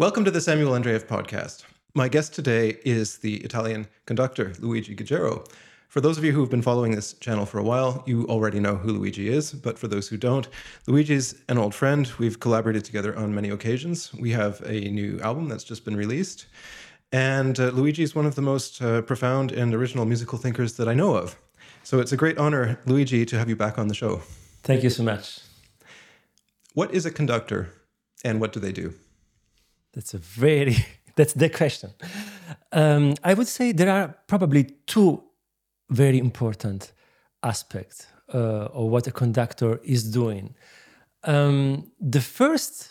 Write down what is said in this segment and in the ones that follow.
Welcome to the Samuel Andreyev podcast. My guest today is the Italian conductor Luigi Gaggero. For those of you who have been following this channel for a while, you already know who Luigi is, but for those who don't, Luigi's an old friend. We've collaborated together on many occasions. We have a new album that's just been released, and uh, Luigi is one of the most uh, profound and original musical thinkers that I know of. So it's a great honor, Luigi, to have you back on the show. Thank you so much. What is a conductor and what do they do? That's a very that's the question. Um, I would say there are probably two very important aspects uh, of what a conductor is doing. Um, the first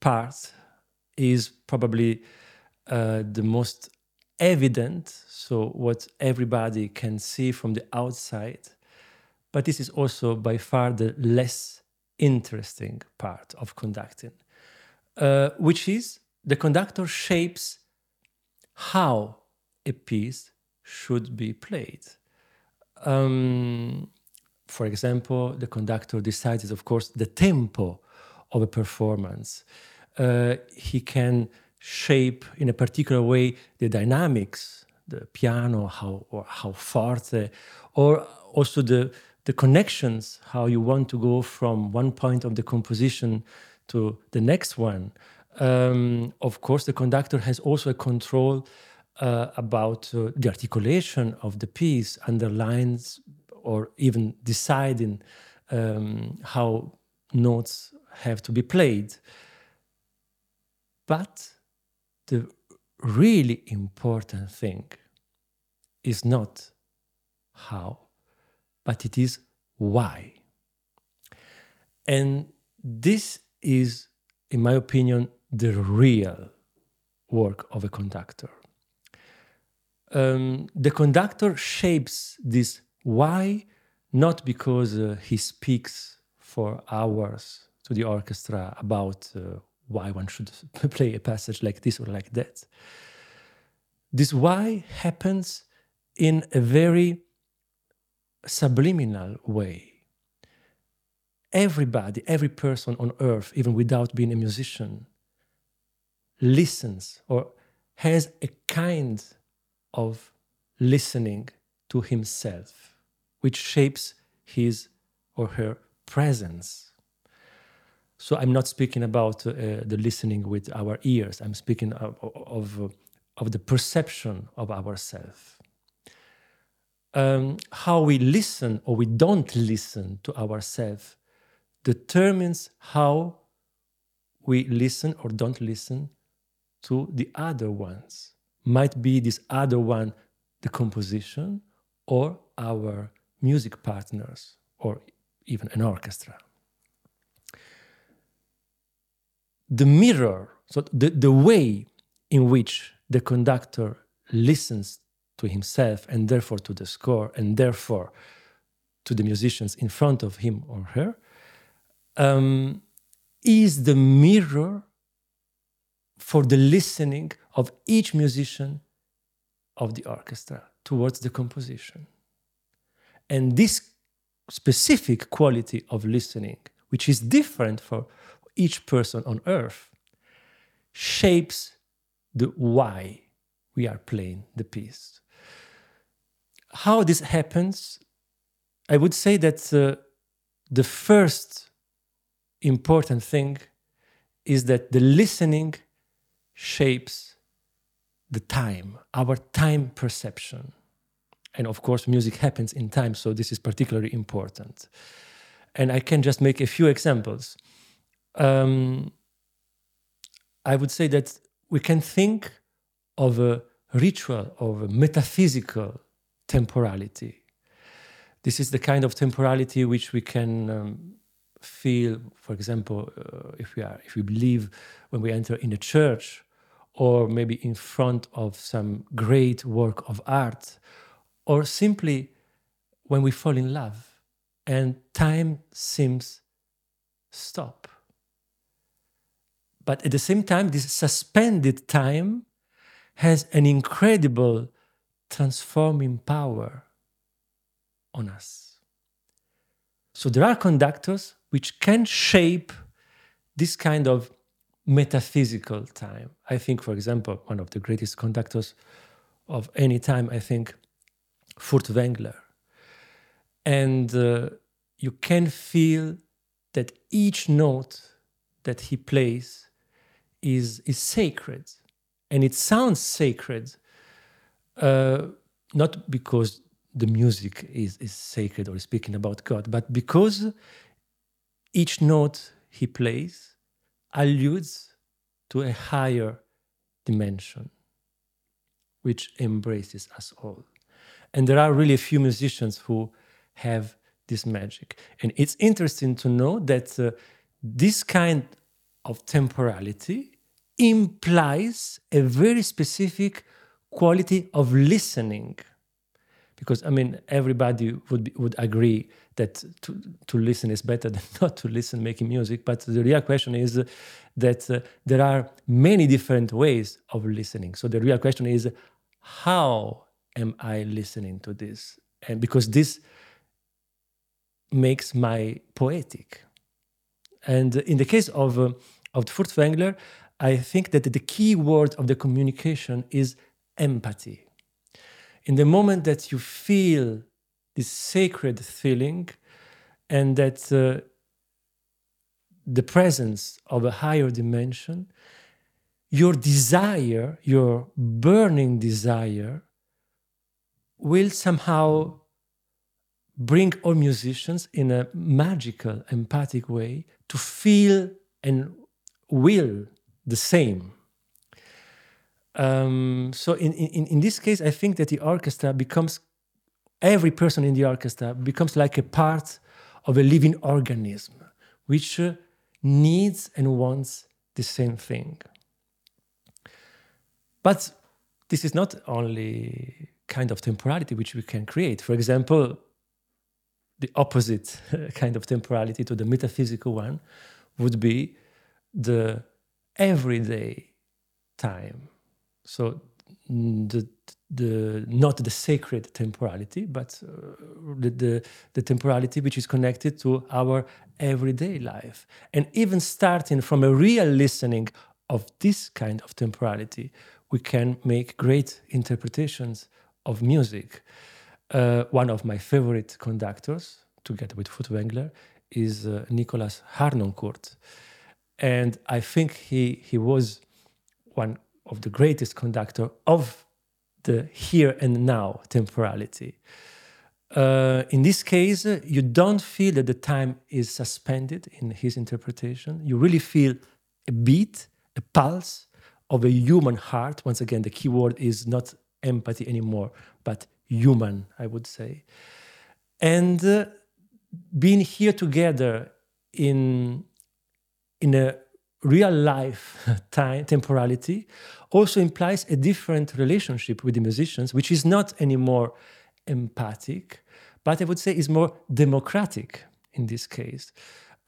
part is probably uh, the most evident, so what everybody can see from the outside, but this is also by far the less interesting part of conducting, uh, which is the conductor shapes how a piece should be played. Um, for example, the conductor decides, of course, the tempo of a performance. Uh, he can shape in a particular way the dynamics, the piano, how or how forte, or also the the connections, how you want to go from one point of the composition to the next one um, of course, the conductor has also a control uh, about uh, the articulation of the piece, underlines or even deciding um, how notes have to be played. But the really important thing is not how, but it is why. And this is, in my opinion, the real work of a conductor. Um, the conductor shapes this why not because uh, he speaks for hours to the orchestra about uh, why one should play a passage like this or like that. This why happens in a very subliminal way. Everybody, every person on earth, even without being a musician, listens or has a kind of listening to himself, which shapes his or her presence. So I'm not speaking about uh, the listening with our ears. I'm speaking of, of, of the perception of ourselves. Um, how we listen or we don't listen to ourselves determines how we listen or don't listen to the other ones. Might be this other one the composition or our music partners or even an orchestra. The mirror, so the, the way in which the conductor listens to himself and therefore to the score and therefore to the musicians in front of him or her, um, is the mirror for the listening of each musician of the orchestra towards the composition. And this specific quality of listening, which is different for each person on earth, shapes the why we are playing the piece. How this happens, I would say that uh, the first important thing is that the listening shapes the time, our time perception. And of course, music happens in time, so this is particularly important. And I can just make a few examples. Um, I would say that we can think of a ritual, of a metaphysical temporality. This is the kind of temporality which we can um, feel, for example, uh, if we are, if we believe when we enter in a church or maybe in front of some great work of art, or simply when we fall in love and time seems stop. But at the same time, this suspended time has an incredible transforming power on us. So there are conductors which can shape this kind of metaphysical time. I think, for example, one of the greatest conductors of any time, I think, Furtwängler. And uh, you can feel that each note that he plays is, is sacred. And it sounds sacred, uh, not because the music is, is sacred or speaking about God, but because each note he plays alludes to a higher dimension which embraces us all. And there are really few musicians who have this magic. And it's interesting to know that uh, this kind of temporality implies a very specific quality of listening. Because, I mean, everybody would, be, would agree that to, to listen is better than not to listen making music. But the real question is that uh, there are many different ways of listening. So the real question is how am I listening to this? And because this makes my poetic. And in the case of, uh, of Furtwängler, I think that the key word of the communication is empathy. In the moment that you feel this sacred feeling and that uh, the presence of a higher dimension, your desire, your burning desire, will somehow bring all musicians in a magical, empathic way to feel and will the same. Um, so in, in, in this case, I think that the orchestra becomes, every person in the orchestra becomes like a part of a living organism, which uh, needs and wants the same thing. But this is not only kind of temporality which we can create. For example, the opposite kind of temporality to the metaphysical one would be the everyday time. So the the not the sacred temporality, but uh, the, the, the temporality which is connected to our everyday life, and even starting from a real listening of this kind of temporality, we can make great interpretations of music. Uh, one of my favorite conductors, together with Furtwängler, is uh, Nicolas Harnoncourt. And I think he, he was one of the greatest conductor of the here and now temporality. Uh, in this case, you don't feel that the time is suspended in his interpretation. You really feel a beat, a pulse of a human heart. Once again, the key word is not empathy anymore, but human, I would say. And uh, being here together in in a real life time temporality also implies a different relationship with the musicians which is not anymore empathic but i would say is more democratic in this case.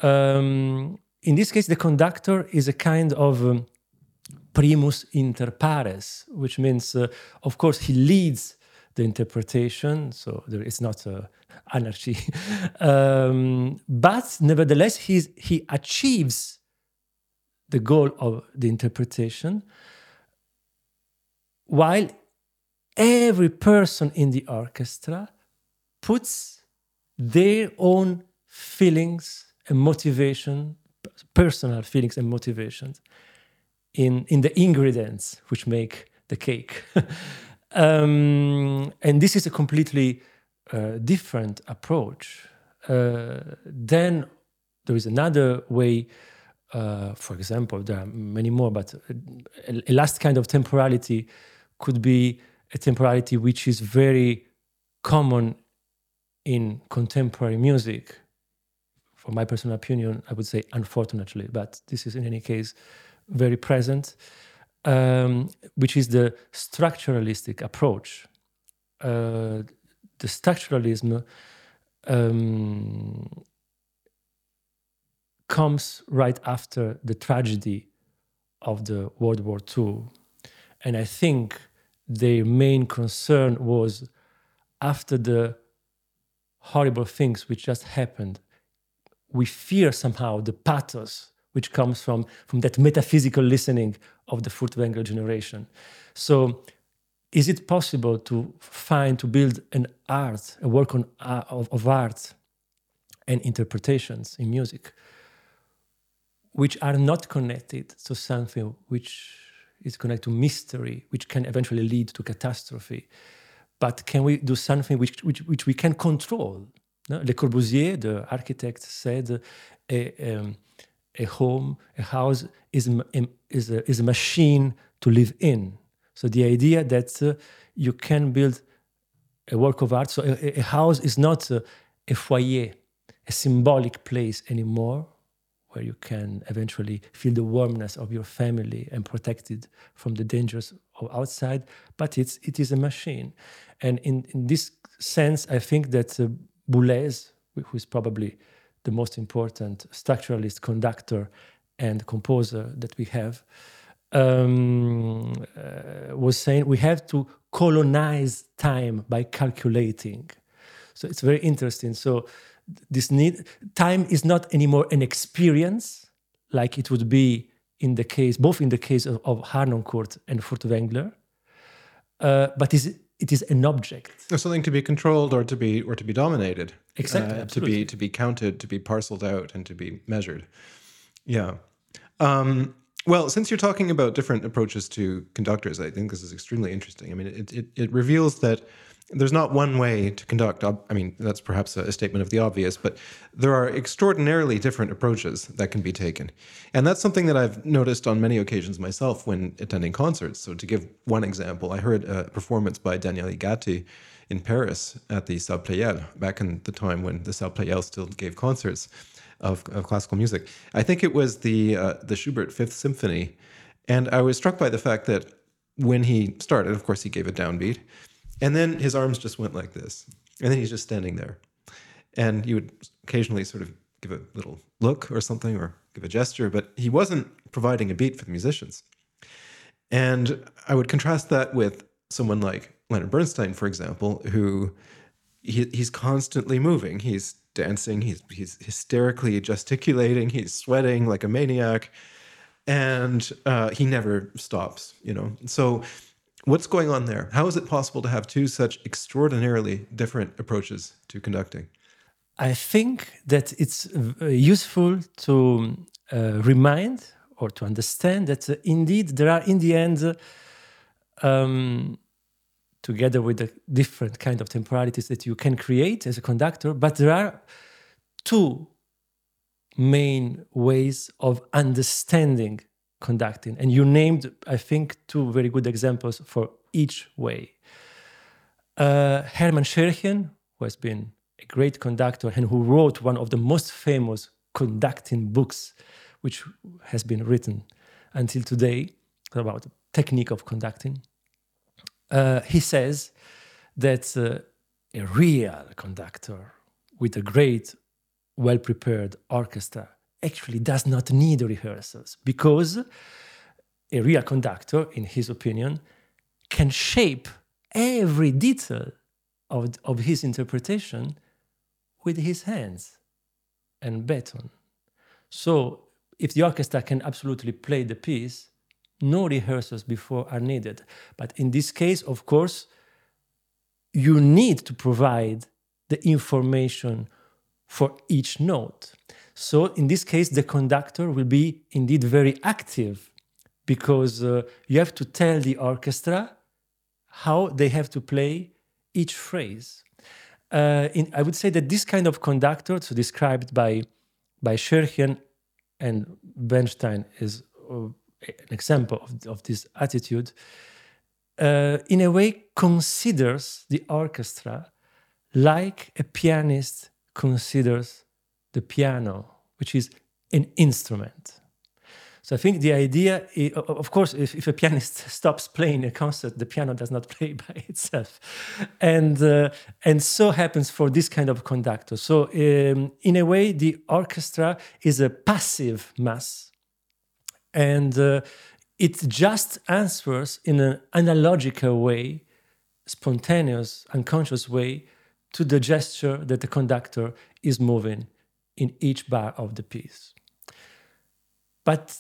Um, in this case the conductor is a kind of um, primus inter pares which means uh, of course he leads the interpretation so there is not uh, anarchy. Um, but nevertheless he achieves the goal of the interpretation, while every person in the orchestra puts their own feelings and motivation, personal feelings and motivations in, in the ingredients which make the cake. um, and this is a completely uh, different approach. Uh, then there is another way uh, for example, there are many more, but a, a, last kind of temporality could be a temporality which is very common in contemporary music. For my personal opinion, I would say unfortunately, but this is in any case very present, um, which is the structuralistic approach. Uh, the structuralism um, comes right after the tragedy of the World War II. And I think their main concern was after the horrible things which just happened, we fear somehow the pathos which comes from, from that metaphysical listening of the Furtwängler generation. So, is it possible to find, to build an art, a work on, uh, of, of art and interpretations in music, which are not connected to something which is connected to mystery, which can eventually lead to catastrophe? But can we do something which, which, which we can control? No? Le Corbusier, the architect, said a, um, a home, a house is, is, a, is a machine to live in. So the idea that uh, you can build a work of art, so a, a house is not a, a foyer, a symbolic place anymore, where you can eventually feel the warmness of your family and protected from the dangers of outside, but it's it is a machine. And in, in this sense, I think that uh, Boulez, who is probably the most important structuralist, conductor, and composer that we have, um, uh, was saying we have to colonize time by calculating. So it's very interesting. So this need time is not anymore an experience like it would be in the case both in the case of, of Harnoncourt and Furtwängler, uh, but is it is an object. Or something to be controlled or to be or to be dominated. Exactly. Uh, to be to be counted, to be parceled out, and to be measured. Yeah. Um, well, since you're talking about different approaches to conductors, I think this is extremely interesting. I mean, it it, it reveals that there's not one way to conduct. I mean, that's perhaps a statement of the obvious, but there are extraordinarily different approaches that can be taken. And that's something that I've noticed on many occasions myself when attending concerts. So, to give one example, I heard a performance by Daniele Gatti in Paris at the Salle Pleyel back in the time when the Salle Pleyel still gave concerts of, of classical music. I think it was the, uh, the Schubert Fifth Symphony. And I was struck by the fact that when he started, of course, he gave a downbeat and then his arms just went like this. And then he's just standing there. And you would occasionally sort of give a little look or something or give a gesture, but he wasn't providing a beat for the musicians. And I would contrast that with someone like Leonard Bernstein, for example, who he, he's constantly moving. He's dancing, he's, he's hysterically gesticulating, he's sweating like a maniac, and uh, he never stops, you know. So What's going on there? How is it possible to have two such extraordinarily different approaches to conducting? I think that it's uh, useful to uh, remind or to understand that uh, indeed there are, in the end, um, together with the different kind of temporalities that you can create as a conductor, but there are two main ways of understanding conducting. And you named, I think, two very good examples for each way. Uh, Hermann Scherchen, who has been a great conductor and who wrote one of the most famous conducting books, which has been written until today about the technique of conducting. Uh, he says that uh, a real conductor with a great, well prepared orchestra actually does not need rehearsals because a real conductor, in his opinion, can shape every detail of, of his interpretation with his hands and baton. So, if the orchestra can absolutely play the piece, no rehearsals before are needed. But in this case, of course, you need to provide the information for each note. So in this case, the conductor will be indeed very active because uh, you have to tell the orchestra how they have to play each phrase. Uh, in, I would say that this kind of conductor, so described by by Scherchen and Bernstein, is uh, an example of, of this attitude. Uh, in a way, considers the orchestra like a pianist considers the piano, which is an instrument. So I think the idea, of course, if, if, a pianist stops playing a concert, the piano does not play by itself, and uh, and so happens for this kind of conductor. So um, in a way, the orchestra is a passive mass, and uh, it just answers in an analogical way, spontaneous, unconscious way, to the gesture that the conductor is moving in each bar of the piece. but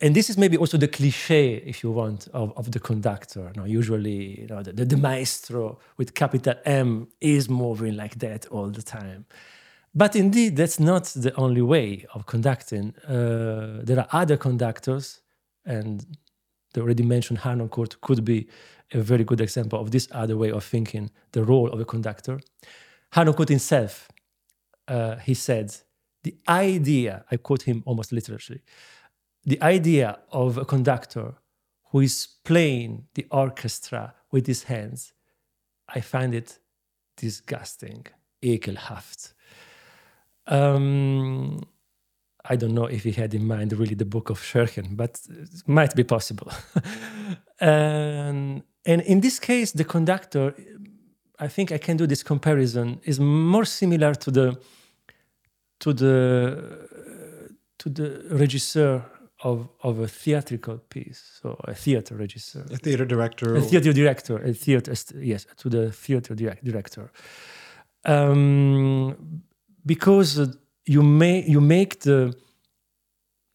and this is maybe also the cliche, if you want, of, of the conductor. Now, usually, you know, the, the maestro with capital M is moving like that all the time. But indeed, that's not the only way of conducting. Uh, there are other conductors, and the already mentioned Harnoncourt could be a very good example of this other way of thinking the role of a conductor. Harnoncourt himself, uh, he said, the idea, I quote him almost literally, the idea of a conductor who is playing the orchestra with his hands, I find it disgusting, ekelhaft. Um, I don't know if he had in mind really the book of Scherchen, but it might be possible. and, and in this case, the conductor, I think I can do this comparison, is more similar to the to the to the regisseur of, of a theatrical piece, so a theater regisseur, a theater director, a theater director, a theater yes, to the theater direct, director, um, because you may you make the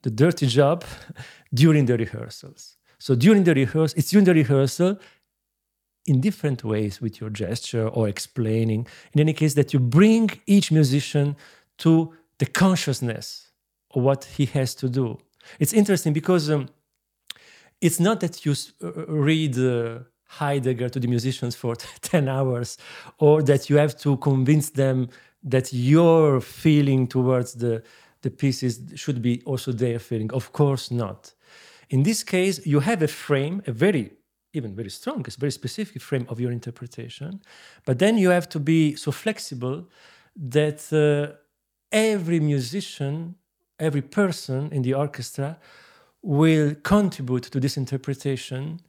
the dirty job during the rehearsals. So during the rehearsal, it's during the rehearsal in different ways with your gesture or explaining. In any case, that you bring each musician to the consciousness of what he has to do. It's interesting because um, it's not that you uh, read uh, Heidegger to the musicians for 10 hours or that you have to convince them that your feeling towards the, the pieces should be also their feeling. Of course not. In this case, you have a frame, a very, even very strong, a very specific frame of your interpretation, but then you have to be so flexible that uh, every musician every person in the orchestra will contribute to this interpretation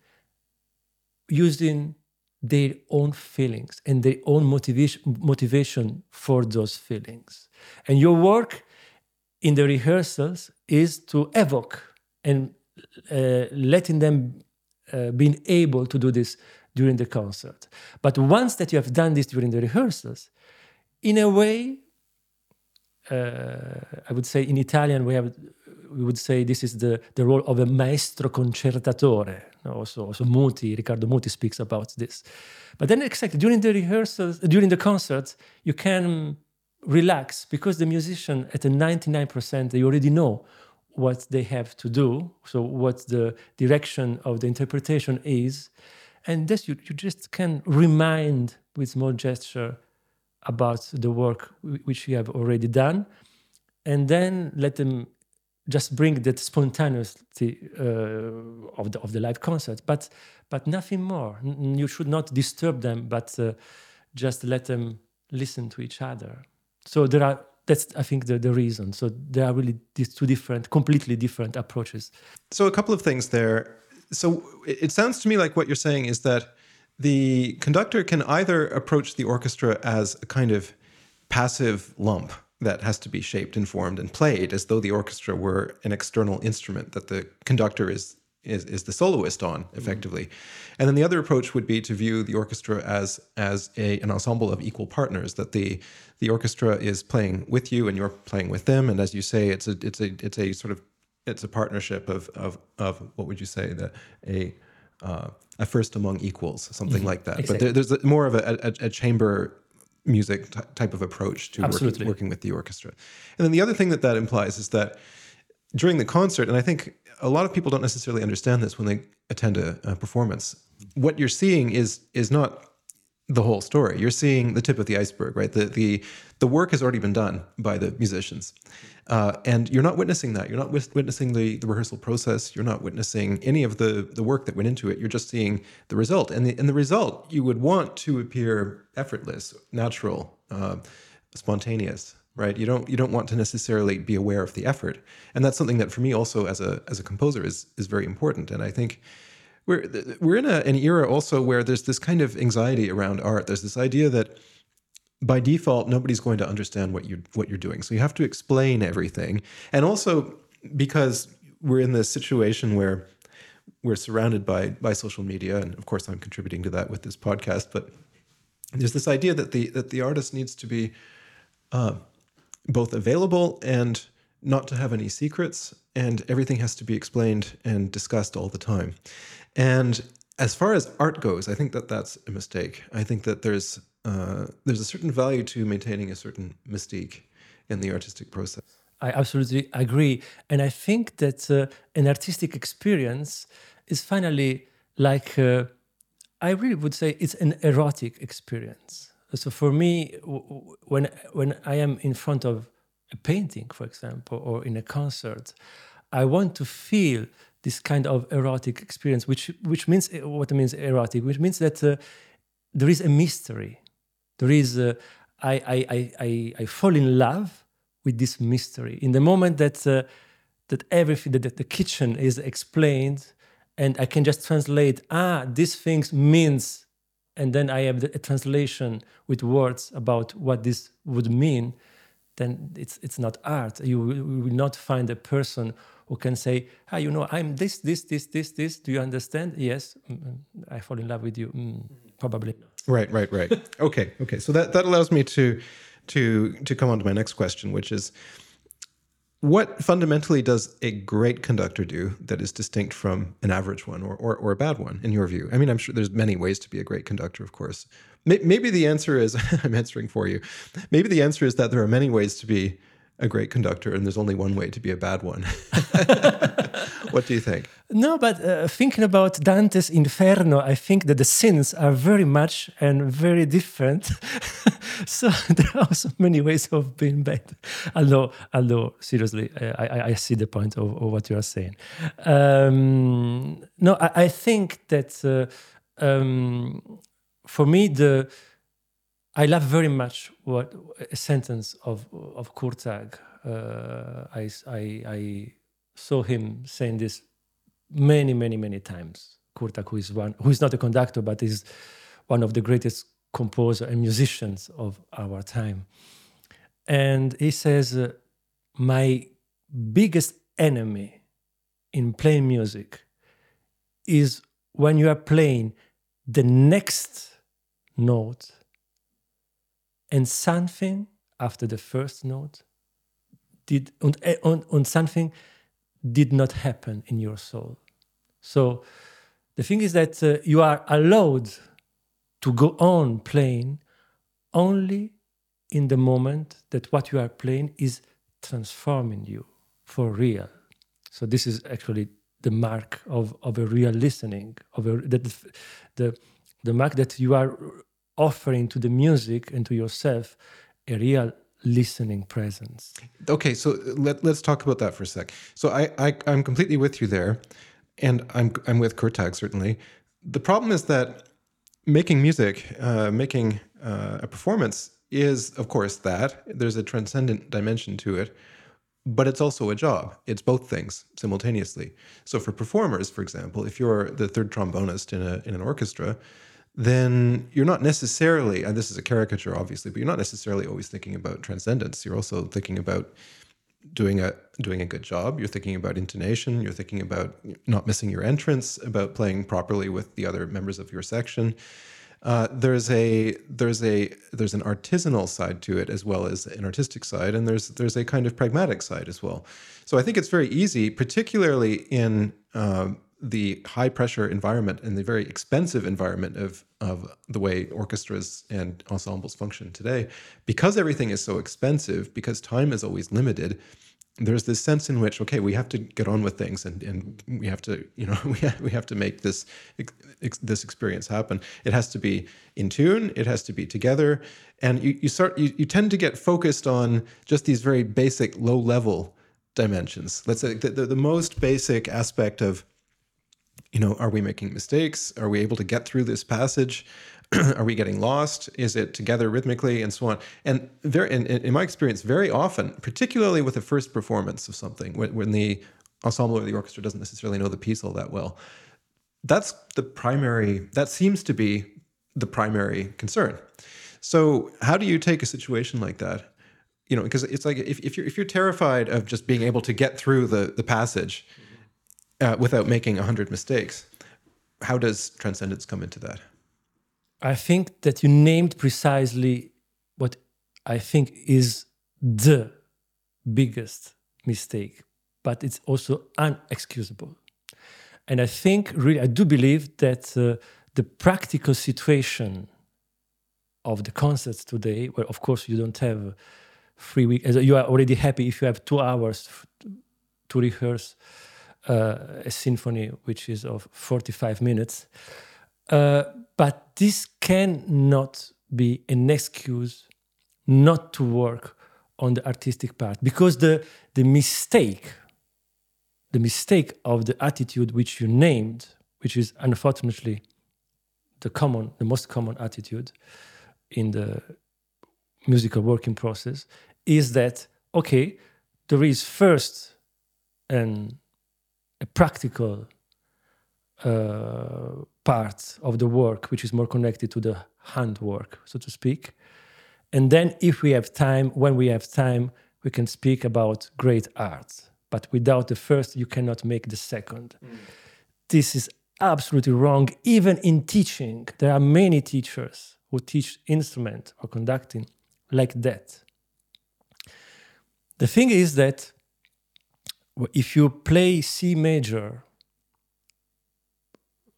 using their own feelings and their own motivation, motivation for those feelings. And your work in the rehearsals is to evoke and uh, letting them uh, being able to do this during the concert. But once that you have done this during the rehearsals, in a way, Uh, I would say in Italian we have we would say this is the, the role of a maestro concertatore. Also, also Muti, Riccardo Muti speaks about this. But then exactly during the rehearsals, during the concerts, you can relax because the musician at the 99% they already know what they have to do, so what the direction of the interpretation is. And this you, you just can remind with small gesture about the work which you have already done, and then let them just bring that spontaneity uh, of the of the live concert, but but nothing more. You should not disturb them, but uh, just let them listen to each other. So there are that's I think the, the reason. So there are really these two different, completely different approaches. So a couple of things there. So it sounds to me like what you're saying is that the conductor can either approach the orchestra as a kind of passive lump that has to be shaped and formed and played as though the orchestra were an external instrument that the conductor is is, is the soloist on effectively mm-hmm. and then the other approach would be to view the orchestra as as a, an ensemble of equal partners that the the orchestra is playing with you and you're playing with them and as you say it's a it's a it's a sort of it's a partnership of of of what would you say that a uh, a first among equals, something mm-hmm. like that. Exactly. But there, there's a, more of a, a, a chamber music t- type of approach to working, working, with the orchestra. And then the other thing that that implies is that during the concert, and I think a lot of people don't necessarily understand this when they attend a, a performance, what you're seeing is is not the whole story. You're seeing the tip of the iceberg, right? The the the work has already been done by the musicians, uh, and you're not witnessing that. You're not witnessing the the rehearsal process. You're not witnessing any of the the work that went into it. You're just seeing the result, and the and the result you would want to appear effortless, natural, uh, spontaneous, right? You don't you don't want to necessarily be aware of the effort, and that's something that for me also as a as a composer is is very important. And I think we're we're in a, an era also where there's this kind of anxiety around art. There's this idea that by default nobody's going to understand what you what you're doing. So you have to explain everything. And also because we're in this situation where we're surrounded by by social media and of course I'm contributing to that with this podcast, but there's this idea that the that the artist needs to be uh, both available and not to have any secrets, and everything has to be explained and discussed all the time. And as far as art goes, I think that that's a mistake. I think that there's uh, there's a certain value to maintaining a certain mystique in the artistic process. I absolutely agree, and I think that uh, an artistic experience is finally like uh, I really would say it's an erotic experience. So for me, when when I am in front of a painting, for example, or in a concert, I want to feel this kind of erotic experience, which which means what means erotic, which means that uh, there is a mystery. There is uh, I, I I I fall in love with this mystery in the moment that uh, that everything that the kitchen is explained, and I can just translate. Ah, these things means, and then I have a translation with words about what this would mean. Then it's it's not art. You will not find a person who can say, "Ah, you know, I'm this, this, this, this, this. Do you understand? Yes, mm, mm, I fall in love with you. Mm, probably. Right, right, right. okay, okay. So that that allows me to to to come on to my next question, which is, what fundamentally does a great conductor do that is distinct from an average one or, or, or a bad one in your view? I mean i'm sure there's many ways to be a great conductor of course. Maybe the answer is i'm answering for you. Maybe the answer is that there are many ways to be a great conductor and there's only one way to be a bad one. what do you think? No, but uh, thinking about Dante's Inferno, I think that the sins are very much and very different. so there are so many ways of being bad. Although, although seriously, I, I see the point of, of what you are saying. Um, no, I, I, think that uh, um, for me, the I love very much what a sentence of of Kurtág. Uh, I, I, I saw him saying this many many many times. Kurtág, who is one who is not a conductor but is one of the greatest composer and musicians of our time, and he says, uh, "My biggest enemy in playing music is when you are playing the next note." And something after the first note did and, and, and something did not happen in your soul. So the thing is that uh, you are allowed to go on playing only in the moment that what you are playing is transforming you for real. So this is actually the mark of, of a real listening of a, that the, the mark that you are offering to the music and to yourself a real listening presence. Okay, so let, let's talk about that for a sec. So I, I I'm completely with you there, and I'm I'm with Kurtág certainly. The problem is that making music, uh, making uh, a performance is of course that there's a transcendent dimension to it, but it's also a job. It's both things simultaneously. So for performers, for example, if you're the third trombonist in a in an orchestra, then you're not necessarily, and this is a caricature, obviously, but you're not necessarily always thinking about transcendence. You're also thinking about doing a doing a good job. You're thinking about intonation. You're thinking about not missing your entrance, about playing properly with the other members of your section. Uh, there's a there's a there's an artisanal side to it as well as an artistic side, and there's there's a kind of pragmatic side as well. So I think it's very easy, particularly in uh, the high pressure environment and the very expensive environment of of the way orchestras and ensembles function today because everything is so expensive because time is always limited there's this sense in which okay we have to get on with things and and we have to you know we have, we have to make this this experience happen. It has to be in tune. It has to be together. And you, you start you, you tend to get focused on just these very basic low level dimensions. Let's say the, the, the most basic aspect of you know, are we making mistakes? Are we able to get through this passage? are we getting lost? Is it together rhythmically and so on? And very, in, in my experience, very often, particularly with the first performance of something, when, when the ensemble or the orchestra doesn't necessarily know the piece all that well, that's the primary. That seems to be the primary concern. So, how do you take a situation like that? You know, because it's like if, if you're if you're terrified of just being able to get through the the passage uh, without making a 100 mistakes. How does transcendence come into that? I think that you named precisely what I think is the biggest mistake, but it's also unexcusable. And I think, really, I do believe that uh, the practical situation of the concerts today, where of course you don't have three weeks, you are already happy if you have two hours to rehearse uh, a symphony which is of 45 minutes. Uh, but this cannot be an excuse not to work on the artistic part because the, the mistake, the mistake of the attitude which you named, which is unfortunately the common, the most common attitude in the musical working process, is that okay, there is first an a practical uh, part of the work which is more connected to the handwork, so to speak. And then, if we have time, when we have time, we can speak about great art. But without the first, you cannot make the second. Mm. This is absolutely wrong. Even in teaching, there are many teachers who teach instrument or conducting like that. The thing is that if you play C major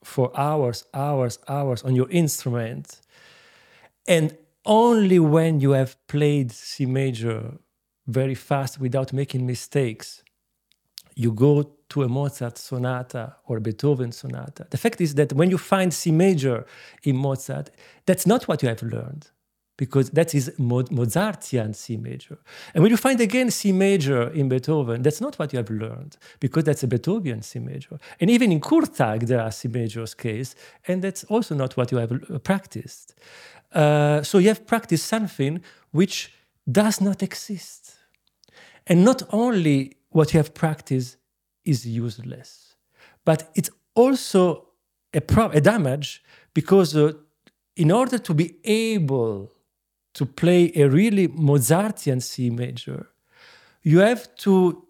for hours, hours, hours on your instrument, and only when you have played C major very fast without making mistakes, you go to a Mozart sonata or Beethoven sonata. The fact is that when you find C major in Mozart, that's not what you have learned because that is Mozartian C major. And when you find again C major in Beethoven, that's not what you have learned because that's a Beethoven C major. And even in Kurtág, there are C major scales, and that's also not what you have uh, practiced. Uh, so you have practiced something which does not exist. And not only what you have practiced is useless, but it's also a, pro- a damage because uh, in order to be able to play a really Mozartian C major, you have to,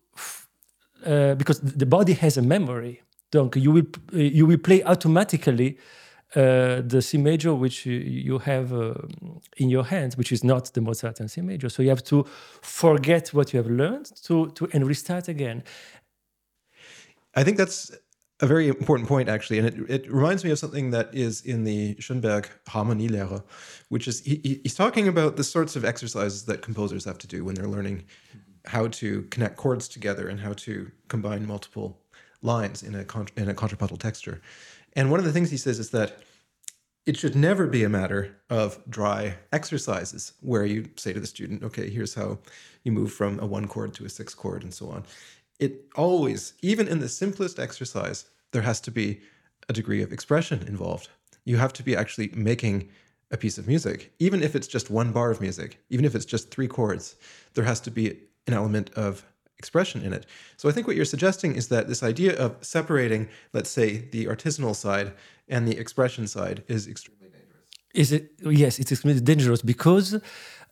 uh, because the body has a memory. Donc you will you will play automatically uh, the C major which you have uh, in your hands, which is not the Mozartian C major. So you have to forget what you have learned to to and restart again. I think that's a very important point, actually, and it, it reminds me of something that is in the Schoenberg Harmonielehre, which is he, he's talking about the sorts of exercises that composers have to do when they're learning how to connect chords together and how to combine multiple lines in a in a contrapuntal texture. And one of the things he says is that it should never be a matter of dry exercises where you say to the student, "Okay, here's how you move from a one chord to a six chord and so on." It always, even in the simplest exercise, there has to be a degree of expression involved. You have to be actually making a piece of music, even if it's just one bar of music, even if it's just three chords, there has to be an element of expression in it. So I think what you're suggesting is that this idea of separating, let's say, the artisanal side and the expression side is extremely dangerous. Is it? Yes, it's extremely dangerous because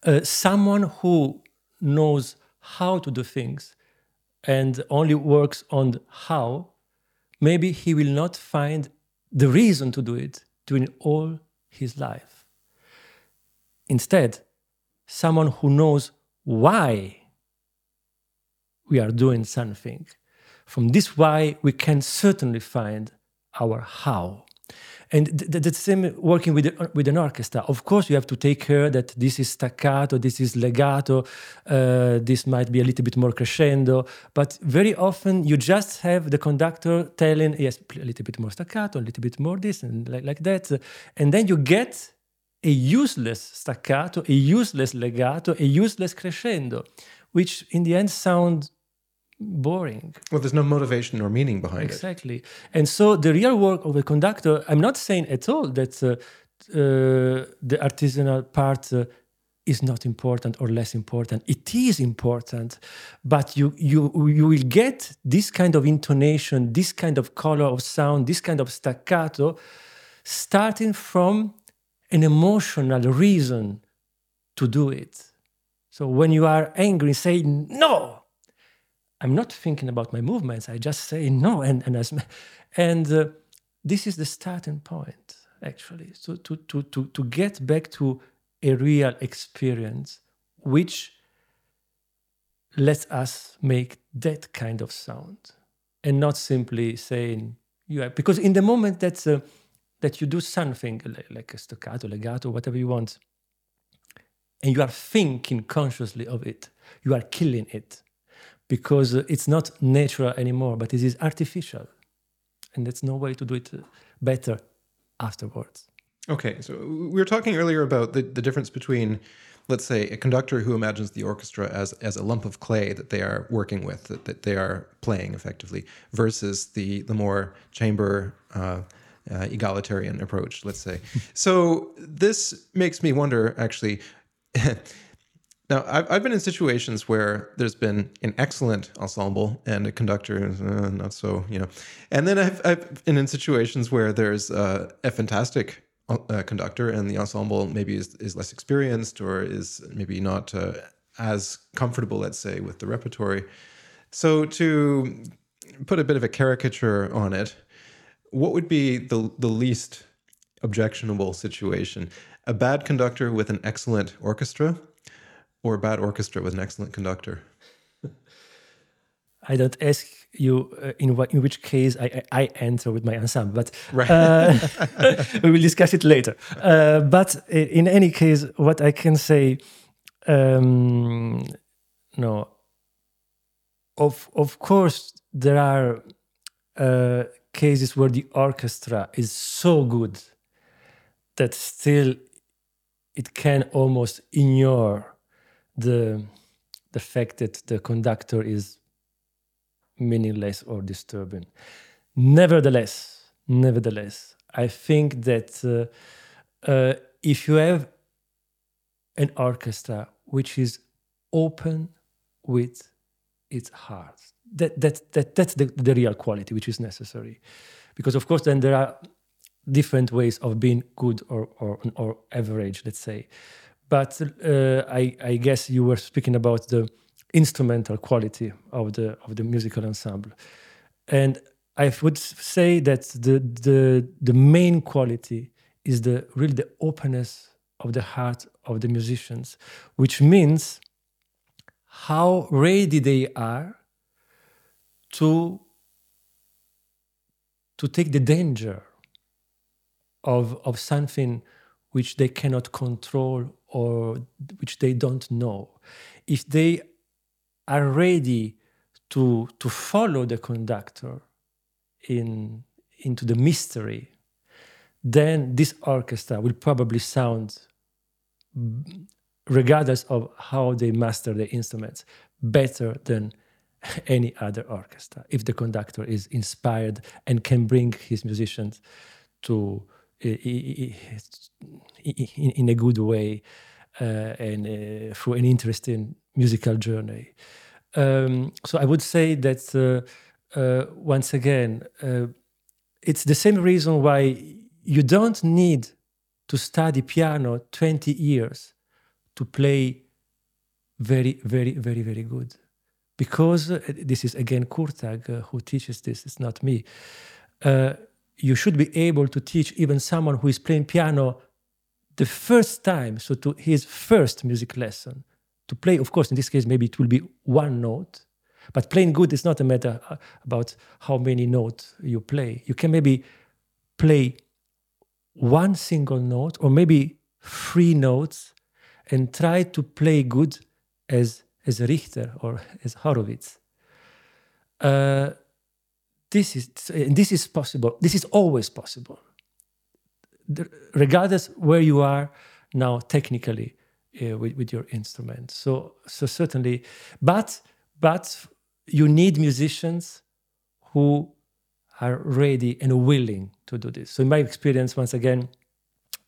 uh, someone who knows how to do things and only works on how, maybe he will not find the reason to do it during all his life. Instead, someone who knows why we are doing something, from this why we can certainly find our how. And the, the same working with, with an orchestra. Of course, you have to take care that this is staccato, this is legato, uh, this might be a little bit more crescendo. But very often, you just have the conductor telling, yes, a little bit more staccato, a little bit more this, and like, like that. And then you get a useless staccato, a useless legato, a useless crescendo, which in the end sound boring. Well, there's no motivation or meaning behind exactly. it. Exactly. And so the real work of a conductor, I'm not saying at all that uh, uh, the artisanal part uh, is not important or less important. It is important, but you you you will get this kind of intonation, this kind of color of sound, this kind of staccato, starting from an emotional reason to do it. So when you are angry, say no I'm not thinking about my movements. I just say no, and and as, and uh, this is the starting point actually. So to to to to get back to a real experience, which lets us make that kind of sound and not simply saying you have because in the moment that uh, that you do something like, like a staccato legato whatever you want and you are thinking consciously of it you are killing it because it's not natural anymore but it is artificial. And there's no way to do it uh, better afterwards. Okay so we were talking earlier about the, the difference between let's say a conductor who imagines the orchestra as as a lump of clay that they are working with that, that they are playing effectively versus the the more chamber uh, uh, egalitarian approach let's say. So this makes me wonder actually now I've, I've been in situations where there's been an excellent ensemble and a conductor is uh, not so you know and then I've, I've been in situations where there's uh, a fantastic uh, conductor and the ensemble maybe is, is less experienced or is maybe not uh, as comfortable, let's say, with the repertory. So to put a bit of a caricature on it, what would be the, the least objectionable situation? A bad conductor with an excellent orchestra or a bad orchestra with an excellent conductor? I don't ask you uh, in what in which case I, I, I enter with my ensemble, but right. uh, we will discuss it later. Uh, but in any case, what I can say, um, no, of of course there are uh, cases where the orchestra is so good that still it can almost ignore the the fact that the conductor is meaningless or disturbing. Nevertheless, nevertheless, I think that uh, uh, if you have an orchestra which is open with its heart, that, that, that, that's the, the real quality which is necessary. Because, of course, then there are different ways of being good or, or, or average, let's say. But uh, I, I guess you were speaking about the instrumental quality of the of the musical ensemble. And I would say that the the the main quality is the really the openness of the heart of the musicians, which means how ready they are to to take the danger of of something which they cannot control or which they don't know. If they are ready to, to follow the conductor in, into the mystery, then this orchestra will probably sound, regardless of how they master the instruments, better than any other orchestra if the conductor is inspired and can bring his musicians to in, a good way uh, and uh, through an interesting musical journey. Um, so I would say that uh, once again, it's the same reason why you don't need to study piano 20 years to play very, very, very, very good. Because uh, this is again Kurtag uh, who teaches this, it's not me. Uh, you should be able to teach even someone who is playing piano the first time, so to his first music lesson, to play, of course, in this case, maybe it will be one note, but playing good is not a matter uh, about how many notes you play. You can maybe play one single note or maybe three notes and try to play good as, as Richter or as Horowitz. Uh, this is this is possible. This is always possible, regardless where you are now technically uh, with, with your instrument. So, so certainly, but but you need musicians who are ready and willing to do this. So, in my experience, once again,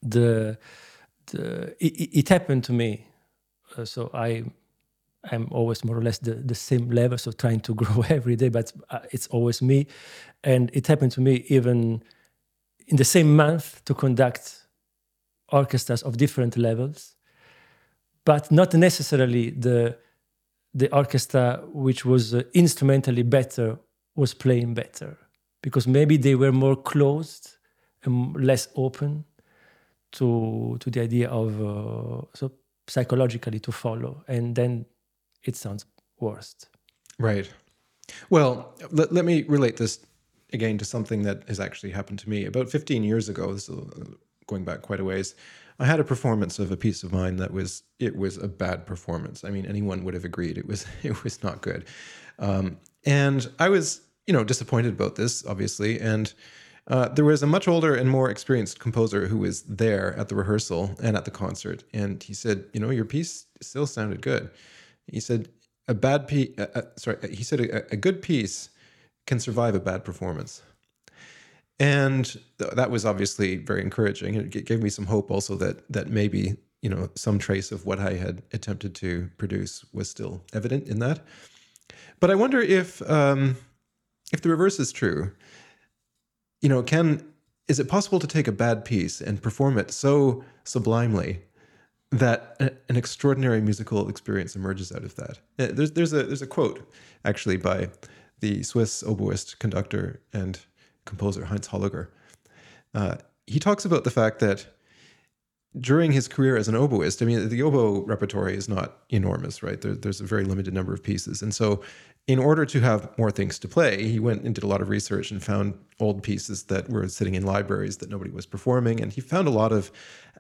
the the it, it happened to me. Uh, so I I'm always more or less the, the same level, so trying to grow every day, but uh, it's always me. And it happened to me even in the same month to conduct orchestras of different levels but not necessarily the the orchestra which was uh, instrumentally better was playing better because maybe they were more closed and less open to to the idea of uh, so psychologically to follow and then it sounds worst. Right. Well, let, let me relate this again to something that has actually happened to me. About 15 years ago, this is uh, going back quite a ways, I had a performance of a piece of mine that was it was a bad performance. I mean, anyone would have agreed it was it was not good, um, and I was you know disappointed about this, obviously. And uh, there was a much older and more experienced composer who was there at the rehearsal and at the concert, and he said, you know, your piece still sounded good. He said a bad piece, sorry, he said a, a good piece can survive a bad performance and that was obviously very encouraging. It gave me some hope also that that maybe you know some trace of what I had attempted to produce was still evident in that. But I wonder if um, if the reverse is true. You know, can is it possible to take a bad piece and perform it so sublimely that an extraordinary musical experience emerges out of that? Uh, there's there's a there's a quote actually by the Swiss oboist conductor and composer Heinz Holliger. Uh, he talks about the fact that during his career as an oboist, I mean, the oboe repertory is not enormous, right? There, there's a very limited number of pieces. And so, in order to have more things to play, he went and did a lot of research and found old pieces that were sitting in libraries that nobody was performing. And he found a lot of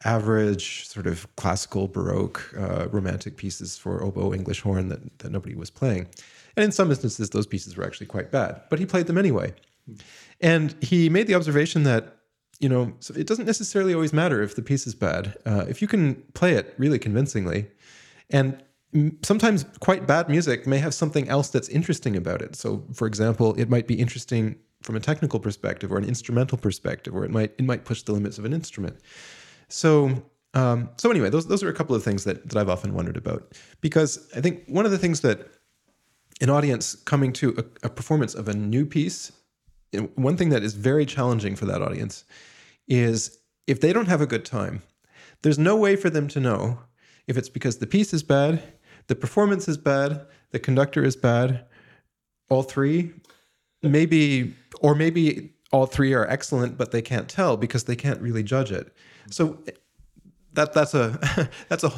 average, sort of classical, Baroque, uh, romantic pieces for oboe, English horn that, that nobody was playing. And in some instances, those pieces were actually quite bad, but he played them anyway. And he made the observation that, you know, so it doesn't necessarily always matter if the piece is bad. Uh, if you can play it really convincingly, and sometimes quite bad music may have something else that's interesting about it. So, for example, it might be interesting from a technical perspective or an instrumental perspective, or it might it might push the limits of an instrument. So, um, so anyway, those those are a couple of things that that I've often wondered about because I think one of the things that an audience coming to a, a performance of a new piece one thing that is very challenging for that audience is if they don't have a good time, there's no way for them to know if it's because the piece is bad, the performance is bad, the conductor is bad, all three, maybe, or maybe all three are excellent, but they can't tell because they can't really judge it. So that that's a that's a,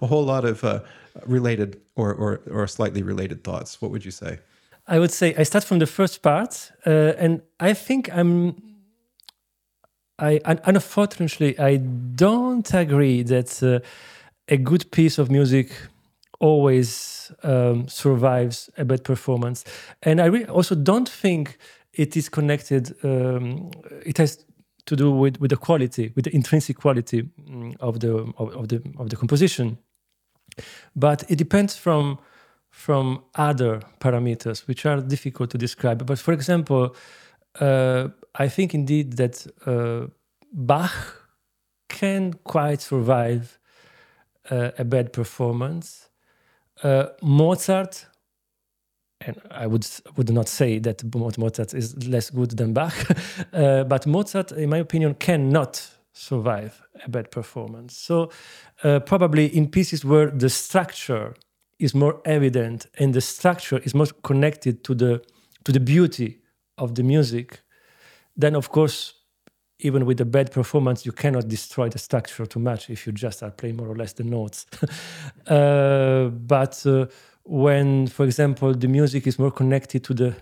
a whole lot of uh, related or, or or slightly related thoughts. What would you say? I would say I start from the first part, uh, and I think I'm. I unfortunately I don't agree that uh, a good piece of music always um, survives a bad performance, and I also don't think it is connected. Um, it has to do with, with the quality, with the intrinsic quality mm, of the of, of the of the composition, but it depends from from other parameters, which are difficult to describe. But for example, uh, I think indeed that uh, Bach can quite survive uh, a bad performance. Uh, Mozart, and I would would not say that Mozart is less good than Bach, uh, but Mozart, in my opinion, cannot survive a bad performance. So uh, probably in pieces where the structure is more evident and the structure is more connected to the to the beauty of the music, then of course, even with a bad performance, you cannot destroy the structure too much if you just are playing more or less the notes. uh, but uh, when, for example, the music is more connected to the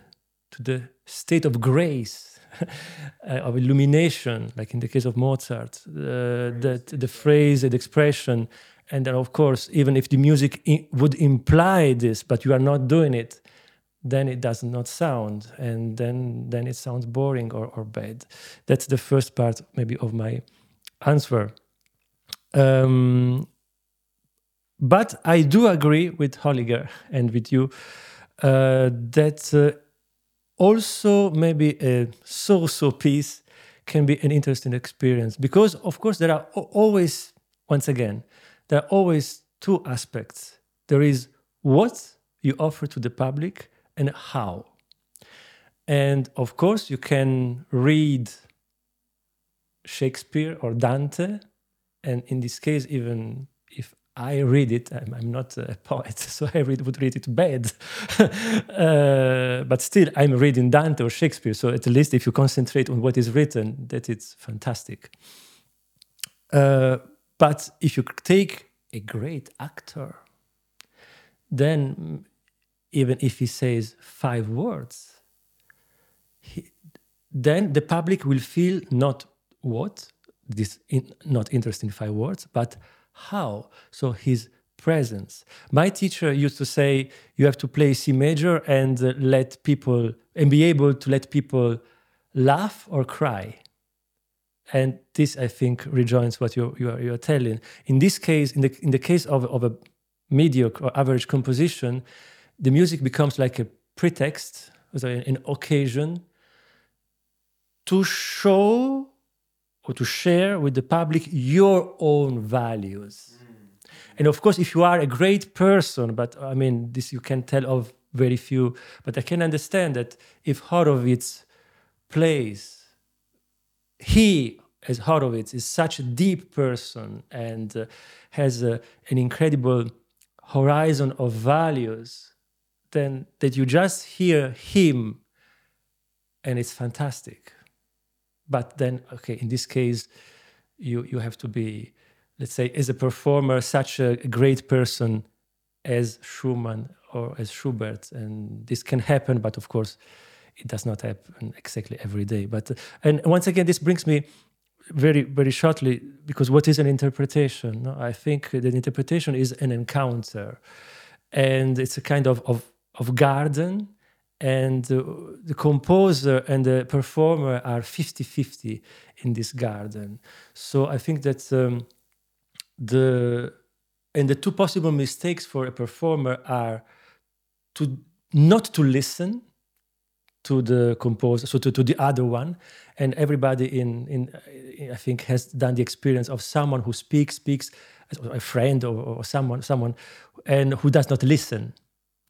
to the state of grace uh, of illumination, like in the case of Mozart, uh, that the phrase and expression and then of course even if the music would imply this but you are not doing it then it does not sound. And then then it sounds boring or, or bad. That's the first part maybe of my answer. Um, but i do agree with holliger and with you uh, that uh, also maybe a so-so piece can be an interesting experience because of course there are always once again there are always two aspects there is what you offer to the public and how. And of course, you can read Shakespeare or Dante, and in this case, even if I read it, I'm, I'm not a poet, so I read, would read it bad. uh, but still, I'm reading Dante or Shakespeare, so at least if you concentrate on what is written, that it's fantastic. Uh, but if you take a great actor, then even if he says five words, he, then the public will feel not what this in, not interesting five words, but how. So his presence. My teacher used to say you have to play C major and uh, let people and be able to let people laugh or cry. And this, I think, rejoins what you're, you're, you're telling. In this case, in the, in the case of, of a mediocre or average composition, the music becomes like a pretext, sorry, an occasion to show or to share with the public your own values. Mm. And of course, if you are a great person, but I mean, this you can tell of very few, but I can understand that if Horowitz plays, he as Horowitz is such a deep person and uh, has uh, an incredible horizon of values, then that you just hear him and it's fantastic. But then, okay, in this case, you, you have to be, let's say, as a performer, such a great person as Schumann or as Schubert. And this can happen, but of course, it does not happen exactly every day. But and once again, this brings me very very shortly because what is an interpretation? No? I think that interpretation is an encounter, and it's a kind of of, of garden and the composer and the performer are 50-50 in this garden so i think that um, the and the two possible mistakes for a performer are to not to listen to the composer so to, to the other one and everybody in in i think has done the experience of someone who speaks speaks a friend or, or someone someone and who does not listen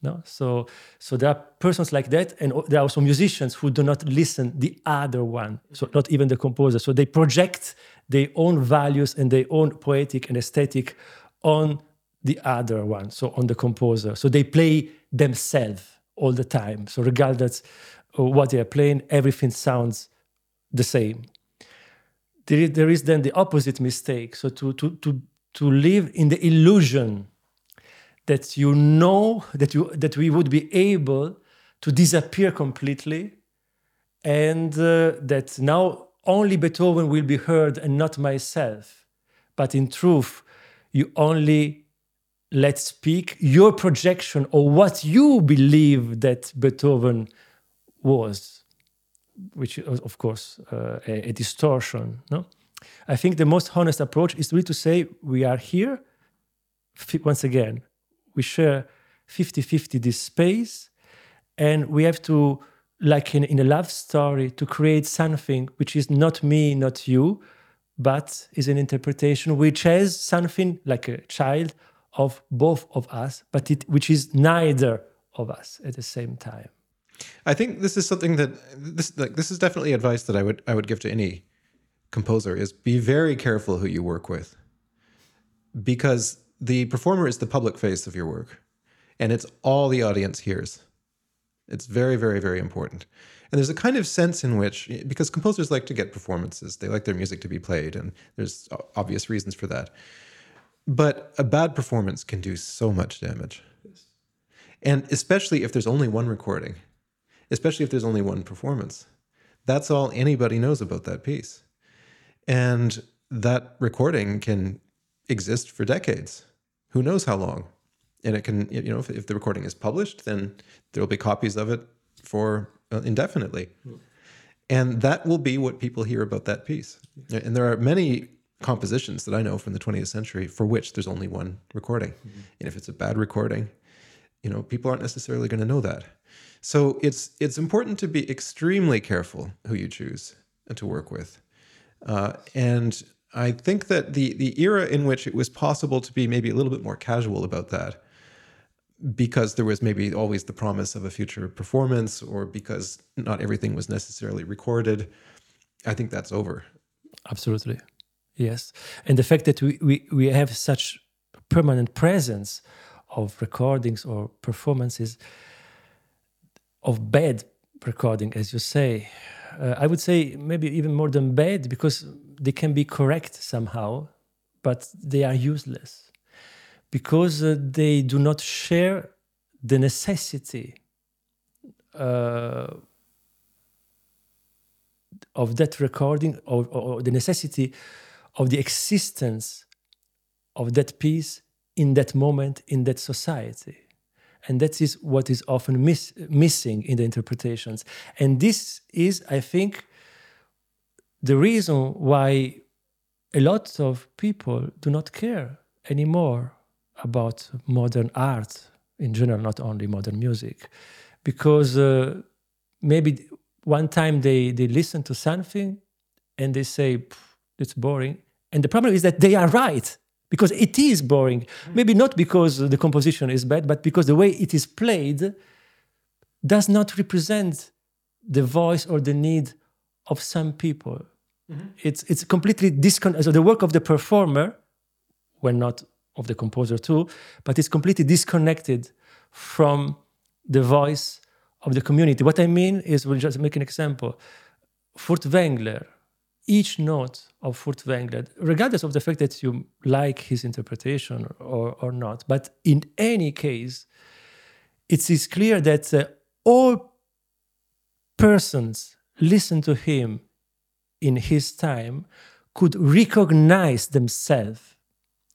no? So, so there are persons like that, and there are also musicians who do not listen the other one, so not even the composer. So they project their own values and their own poetic and aesthetic on the other one, so on the composer. So they play themselves all the time. So regardless what they are playing, everything sounds the same. There is, there is then the opposite mistake. So to, to, to, to live in the illusion that you know that you that we would be able to disappear completely and uh, that now only beethoven will be heard and not myself but in truth you only let speak your projection or what you believe that beethoven was which is of course uh, a, a distortion no? I think the most honest approach is really to say we are here. Once again we share 50-50 this space and we have to like in, in a love story to create something which is not me not you but is an interpretation which has something like a child of both of us but it which is neither of us at the same time i think this is something that this like this is definitely advice that i would i would give to any composer is be very careful who you work with because the performer is the public face of your work, and it's all the audience hears. It's very, very, very important. And there's a kind of sense in which, because composers like to get performances, they like their music to be played, and there's obvious reasons for that. But a bad performance can do so much damage. And especially if there's only one recording, especially if there's only one performance. That's all anybody knows about that piece. And that recording can exist for decades who knows how long. And it can, you know, if, if the recording is published, then there will be copies of it for uh, indefinitely. Mm. And that will be what people hear about that piece. And there are many compositions that I know from the 20th century for which there's only one recording. Mm-hmm. And if it's a bad recording, you know, people aren't necessarily going to know that. So it's it's important to be extremely careful who you choose to work with. Uh, and I think that the the era in which it was possible to be maybe a little bit more casual about that, because there was maybe always the promise of a future performance, or because not everything was necessarily recorded, I think that's over. Absolutely, yes. And the fact that we we, we have such permanent presence of recordings or performances of bad recording, as you say, uh, I would say maybe even more than bad because they can be correct somehow, but they are useless. Because uh, they do not share the necessity uh, of that recording or, or, the necessity of the existence of that piece in that moment in that society and that is what is often miss, missing in the interpretations. And this is i think the reason why a lot of people do not care anymore about modern art in general, not only modern music, because uh, maybe one time they, they listen to something and they say, it's boring. And the problem is that they are right because it is boring. Mm. Maybe not because the composition is bad, but because the way it is played does not represent the voice or the need of some people. Mm-hmm. It's it's completely disconnected. So the work of the performer, when not of the composer too, but it's completely disconnected from the voice of the community. What I mean is, we'll just make an example. Each note of Furtwängler, regardless of the fact that you like his interpretation or, or not, but in any case, it is clear that uh, all persons listen to him in his time could recognize themselves.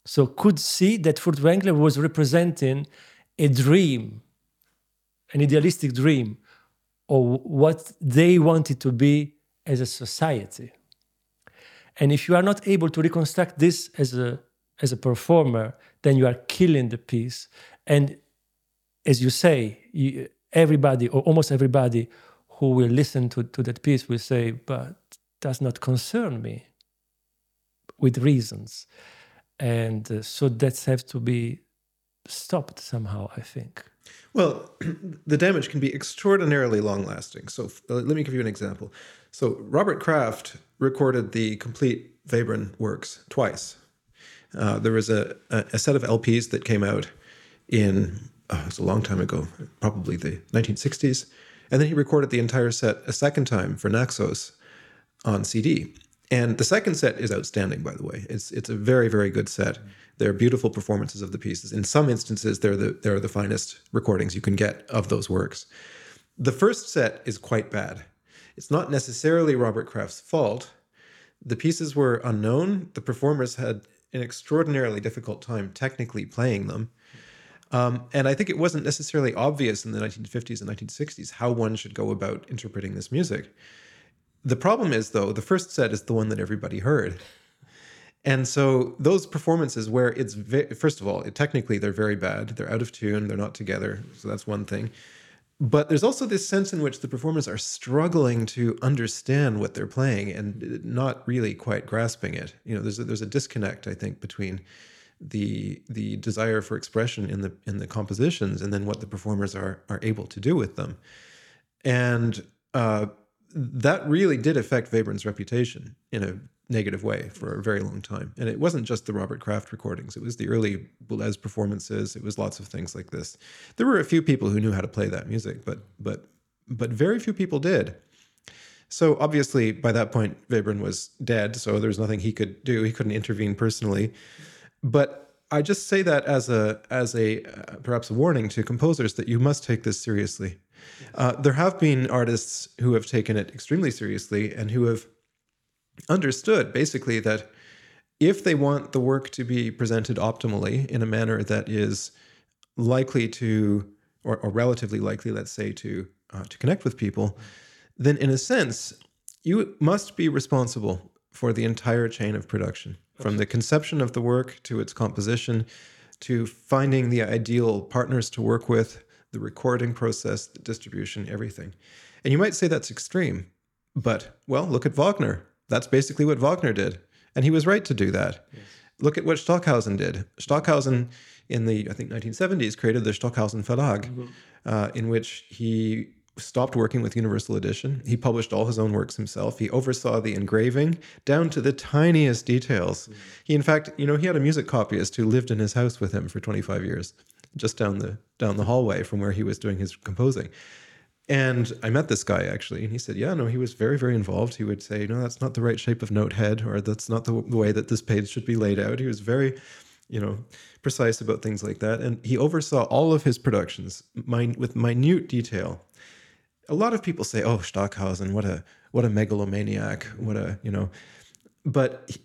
So could see that Furtwängler was representing a dream, an idealistic dream of what they wanted to be as a society. And if you are not able to reconstruct this as a as a performer, then you are killing the piece. And as you say, you, everybody or almost everybody who will listen to, to that piece will say, but does not concern me with reasons. And uh, so that has to be stopped somehow, I think. Well, the damage can be extraordinarily long lasting. So uh, let me give you an example. So Robert Kraft recorded the complete Webern works twice. Uh, there was a, a, set of LPs that came out in, oh, it was a long time ago, probably the 1960s. And then he recorded the entire set a second time for Naxos on CD. And the second set is outstanding, by the way. It's it's a very very good set. They're beautiful performances of the pieces. In some instances, they're the they're the finest recordings you can get of those works. The first set is quite bad. It's not necessarily Robert Kraft's fault. The pieces were unknown. The performers had an extraordinarily difficult time technically playing them. Um, and I think it wasn't necessarily obvious in the 1950s and 1960s how one should go about interpreting this music. The problem is, though, the first set is the one that everybody heard. And so those performances where it's ve- first of all, it, technically they're very bad. They're out of tune. They're not together. So that's one thing. But there's also this sense in which the performers are struggling to understand what they're playing and not really quite grasping it. You know, there's a, there's a disconnect, I think, between the the desire for expression in the in the compositions and then what the performers are are able to do with them. And uh, that really did affect Webern's reputation in a negative way for a very long time. And it wasn't just the Robert Kraft recordings, it was the early Boulez performances, it was lots of things like this. There were a few people who knew how to play that music, but but but very few people did. So obviously by that point Webern was dead, so there was nothing he could do. He couldn't intervene personally. But I just say that as a as a uh, perhaps a warning to composers that you must take this seriously. Uh, there have been artists who have taken it extremely seriously and who have understood basically that if they want the work to be presented optimally in a manner that is likely to or, or relatively likely, let's say, to uh, to connect with people, then in a sense you must be responsible for the entire chain of production from the conception of the work to its composition to finding the ideal partners to work with, the recording process, the distribution, everything. And you might say that's extreme, but well, look at Wagner. That's basically what Wagner did. And he was right to do that. Yes. Look at what Stockhausen did. Stockhausen in the, I think, 1970s created the Stockhausen Verlag, mm-hmm. uh, in which he stopped working with Universal Edition. He published all his own works himself. He oversaw the engraving down to the tiniest details. Mm. He, in fact, you know, he had a music copyist who lived in his house with him for 25 years, just down the down the hallway from where he was doing his composing. And I met this guy actually, and he said, "Yeah, no, he was very, very involved. He would say, no, that's not the right shape of note head, or that's not the, the way that this page should be laid out." He was very you know, precise about things like that. And he oversaw all of his productions min- with minute detail. A lot of people say, "Oh, Stockhausen, what a what a megalomaniac, what a you know," but he-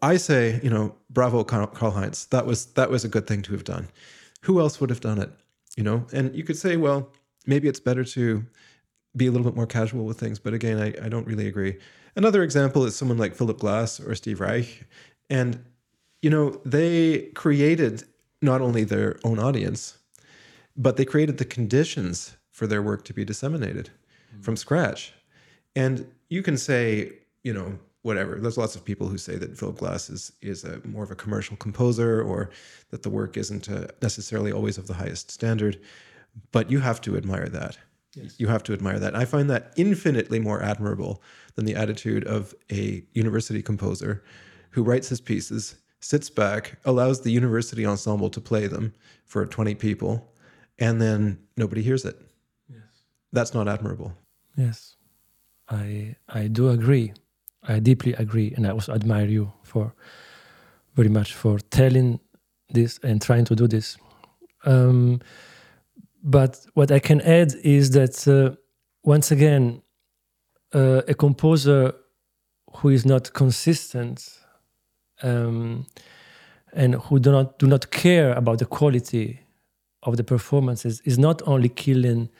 I say, you know, bravo, Karlheinz. That was that was a good thing to have done. Who else would have done it? You know, and you could say, well, maybe it's better to be a little bit more casual with things. But again, I, I don't really agree. Another example is someone like Philip Glass or Steve Reich, and you know, they created not only their own audience, but they created the conditions for their work to be disseminated from scratch. And you can say, you know, whatever. There's lots of people who say that Philip Glass is is a more of a commercial composer, or that the work isn't uh, necessarily always of the highest standard. But you have to admire that. Yes. You have to admire that. I find that infinitely more admirable than the attitude of a university composer who writes his pieces, sits back, allows the university ensemble to play them for 20 people, and then nobody hears it. Yes. That's not admirable. Yes. I I do agree. I deeply agree, and I also admire you for very much for telling this and trying to do this. Um, but what I can add is that uh, once again, uh, a composer who is not consistent um, and who do not do not care about the quality of the performances is not only killing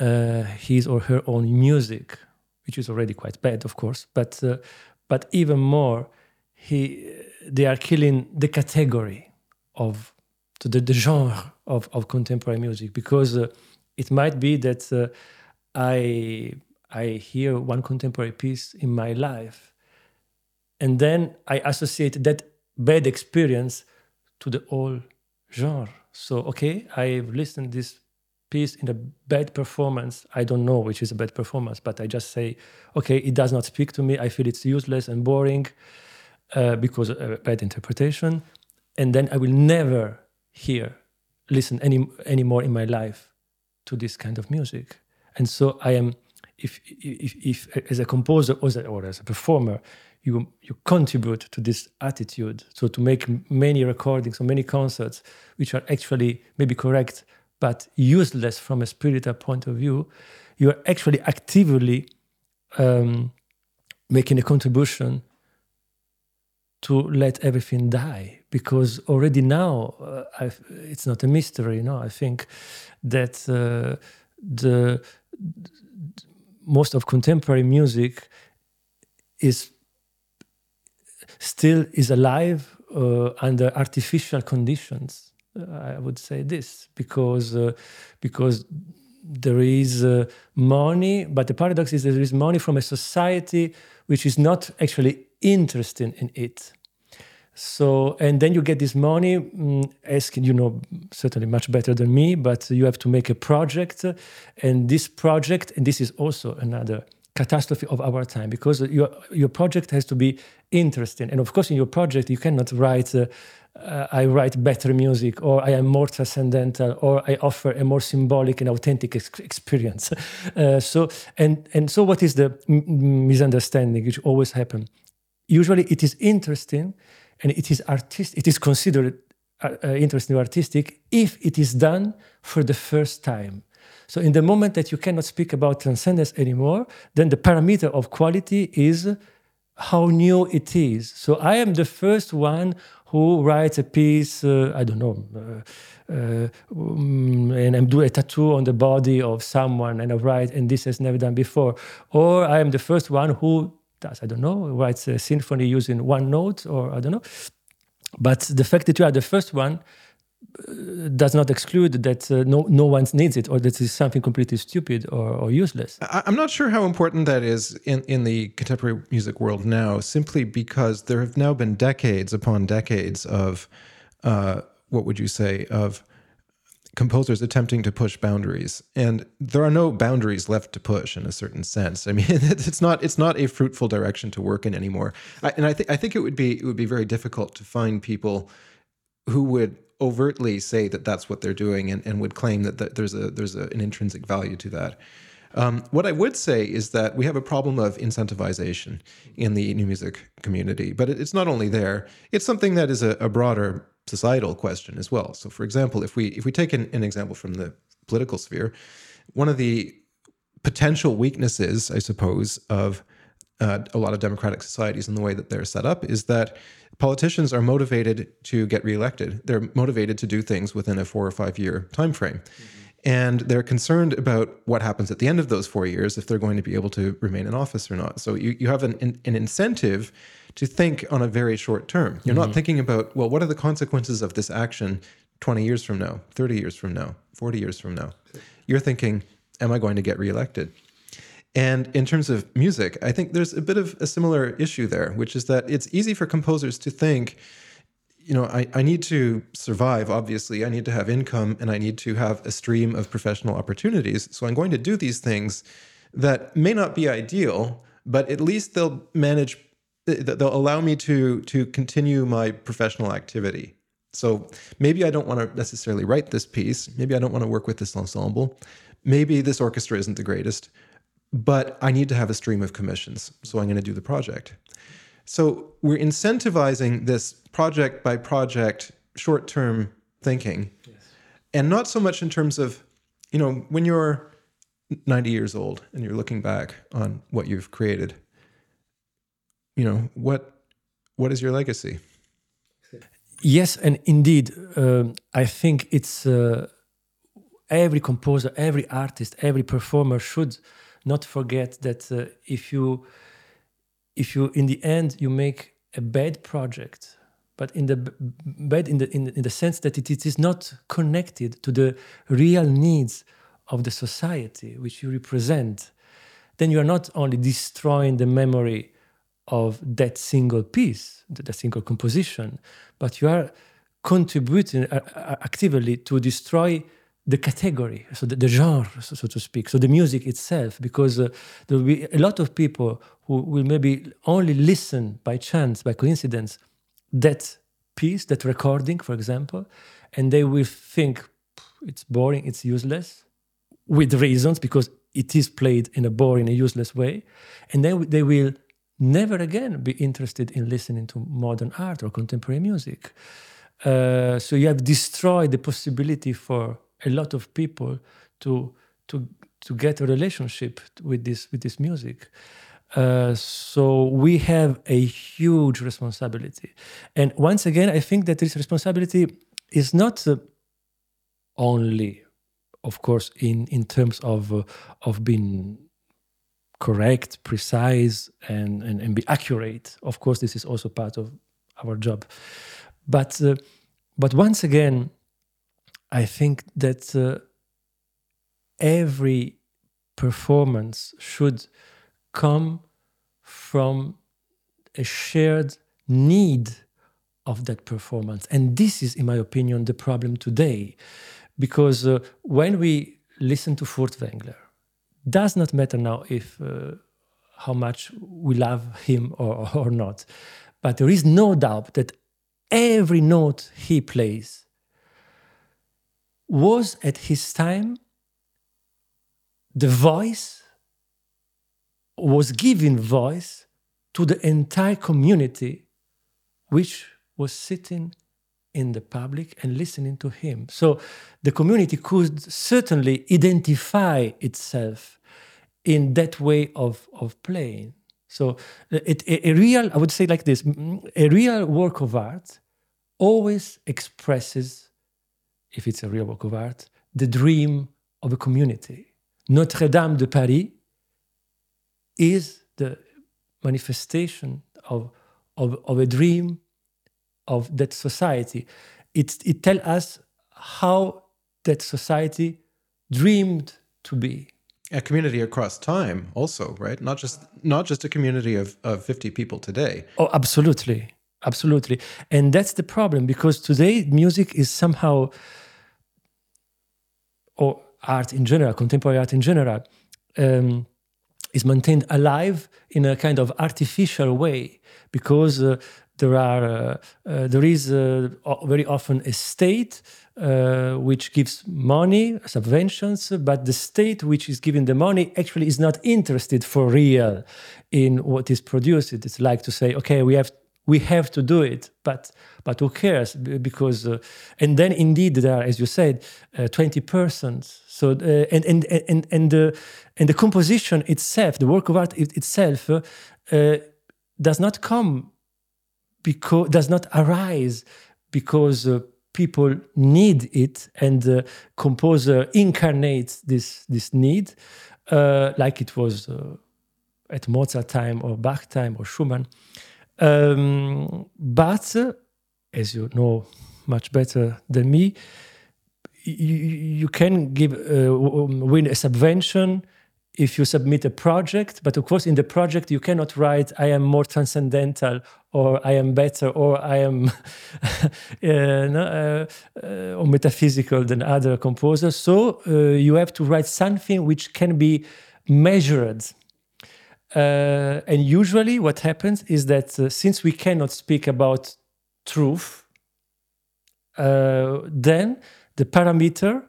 uh, his or her own music, which is already quite bad, of course, but uh, but even more, he they are killing the category of the, the genre of, of contemporary music because uh, it might be that uh, I I hear one contemporary piece in my life, and then I associate that bad experience to the whole genre. So okay, I've listened this piece in a bad performance. I don't know which is a bad performance, but I just say, okay, it does not speak to me. I feel it's useless and boring uh, because of a bad interpretation, and then I will never hear, listen any anymore in my life to this kind of music. And so I am, if if, if as a composer or as a, or as a performer, you you contribute to this attitude. So to make many recordings or many concerts which are actually maybe correct but useless from a spiritual point of view, you are actually actively um, making a contribution to let everything die because already now uh, it's not a mystery you know. I think that uh, the most of contemporary music is still is alive uh, under artificial conditions. I would say this because uh, because there is uh, money but the paradox is there is money from a society which is not actually interested in it so and then you get this money mm, asking you know certainly much better than me but you have to make a project and this project and this is also another catastrophe of our time because your your project has to be interesting and of course in your project you cannot write uh, uh, I write better music, or I am more transcendental, or I offer a more symbolic and authentic ex- experience. Uh, so, and and so, what is the m- misunderstanding which always happen? Usually, it is interesting, and it is artistic. It is considered uh, uh, interesting or artistic if it is done for the first time. So, in the moment that you cannot speak about transcendence anymore, then the parameter of quality is how new it is. So, I am the first one who writes a piece, uh, I don't know, uh, uh, and I do a tattoo on the body of someone and I write, and this has never done before. Or I am the first one who does, I don't know, writes a symphony using one note, or I don't know. But the fact that you are the first one does not exclude that uh, no no one needs it or that is something completely stupid or, or useless. I, I'm not sure how important that is in, in the contemporary music world now, simply because there have now been decades upon decades of uh, what would you say of composers attempting to push boundaries. And there are no boundaries left to push in a certain sense. I mean it's not it's not a fruitful direction to work in anymore. I, and i think i think it would be it would be very difficult to find people who would overtly say that that's what they're doing and, and would claim that, that there's a there's a, an intrinsic value to that. Um, what I would say is that we have a problem of incentivization in the new music community, but it's not only there. It's something that is a, a broader societal question as well. So, for example, if we if we take an, an example from the political sphere, one of the potential weaknesses, I suppose, of uh, a lot of democratic societies and the way that they're set up is that politicians are motivated to get reelected. They're motivated to do things within a four or five year time frame. Mm-hmm. And they're concerned about what happens at the end of those four years if they're going to be able to remain in office or not. So you, you have an, an incentive to think on a very short term. You're mm-hmm. not thinking about, well, what are the consequences of this action 20 years from now, 30 years from now, 40 years from now? You're thinking, am I going to get reelected? And in terms of music, I think there's a bit of a similar issue there, which is that it's easy for composers to think, you know, I, I need to survive, obviously. I need to have income and I need to have a stream of professional opportunities. So I'm going to do these things that may not be ideal, but at least they'll manage, they'll allow me to, to continue my professional activity. So maybe I don't want to necessarily write this piece. Maybe I don't want to work with this ensemble. Maybe this orchestra isn't the greatest, but I need to have a stream of commissions. So I'm going to do the project. So we're incentivizing this project by project, short term thinking, yes. and not so much in terms of, you know, when you're 90 years old and you're looking back on what you've created, you know, what what is your legacy? Yes, and indeed, um, I think it's uh, every composer, every artist, every performer should not forget that uh, if you if you in the end you make a bad project but in the bad in the in, in the sense that it, it is not connected to the real needs of the society which you represent then you are not only destroying the memory of that single piece that single composition but you are contributing uh, uh actively to destroy the category, so the, the genre, so, to speak, so the music itself, because uh, there will be a lot of people who will maybe only listen by chance, by coincidence, that piece, that recording, for example, and they will think it's boring, it's useless, with reasons, because it is played in a boring, a useless way, and then they will never again be interested in listening to modern art or contemporary music. Uh, so you have destroyed the possibility for a lot of people to to to get a relationship with this with this music. Uh, so we have a huge responsibility, and once again, I think that this responsibility is not uh, only, of course, in in terms of uh, of being correct, precise, and, and and be accurate. Of course, this is also part of our job, but uh, but once again, I think that uh, every performance should come from a shared need of that performance. And this is, in my opinion, the problem today. Because uh, when we listen to Furtwängler, does not matter now if uh, how much we love him or, or not, but there is no doubt that every note he plays was at his time the voice was giving voice to the entire community which was sitting in the public and listening to him. So the community could certainly identify itself in that way of, of playing. So uh, it, a, a real i would say like this mm, a real work of art always expresses if it's a real work of art, the dream of a community. Notre Dame de Paris is the manifestation of, of, of a dream of that society. It, it tells us how that society dreamed to be. A community across time, also, right? Not just not just a community of, of 50 people today. Oh, absolutely. Absolutely. And that's the problem because today music is somehow or art in general, contemporary art in general, um, is maintained alive in a kind of artificial way because uh, there are uh, uh, there is uh, very often a state uh, which gives money subventions but the state which is giving the money actually is not interested for real in what is produced. It's like to say okay we have we have to do it but but who cares? Because uh, and then indeed there are as you said uh, 20 persons. So uh, and and and and the and the composition itself the work of art itself uh, uh, does not come because does not arise because uh, people need it and the composer incarnates this this need like it was at Mozart time or Bach time or Schumann um, but as you know much better than me, you, you can give uh, win a subvention if you submit a project but of course in the project you cannot write i am more transcendental or i am better or i am uh, uh, uh, or metaphysical than other composers. So uh, you have to write something which can be measured uh, and usually, what happens is that uh, since we cannot speak about truth, uh, then the parameter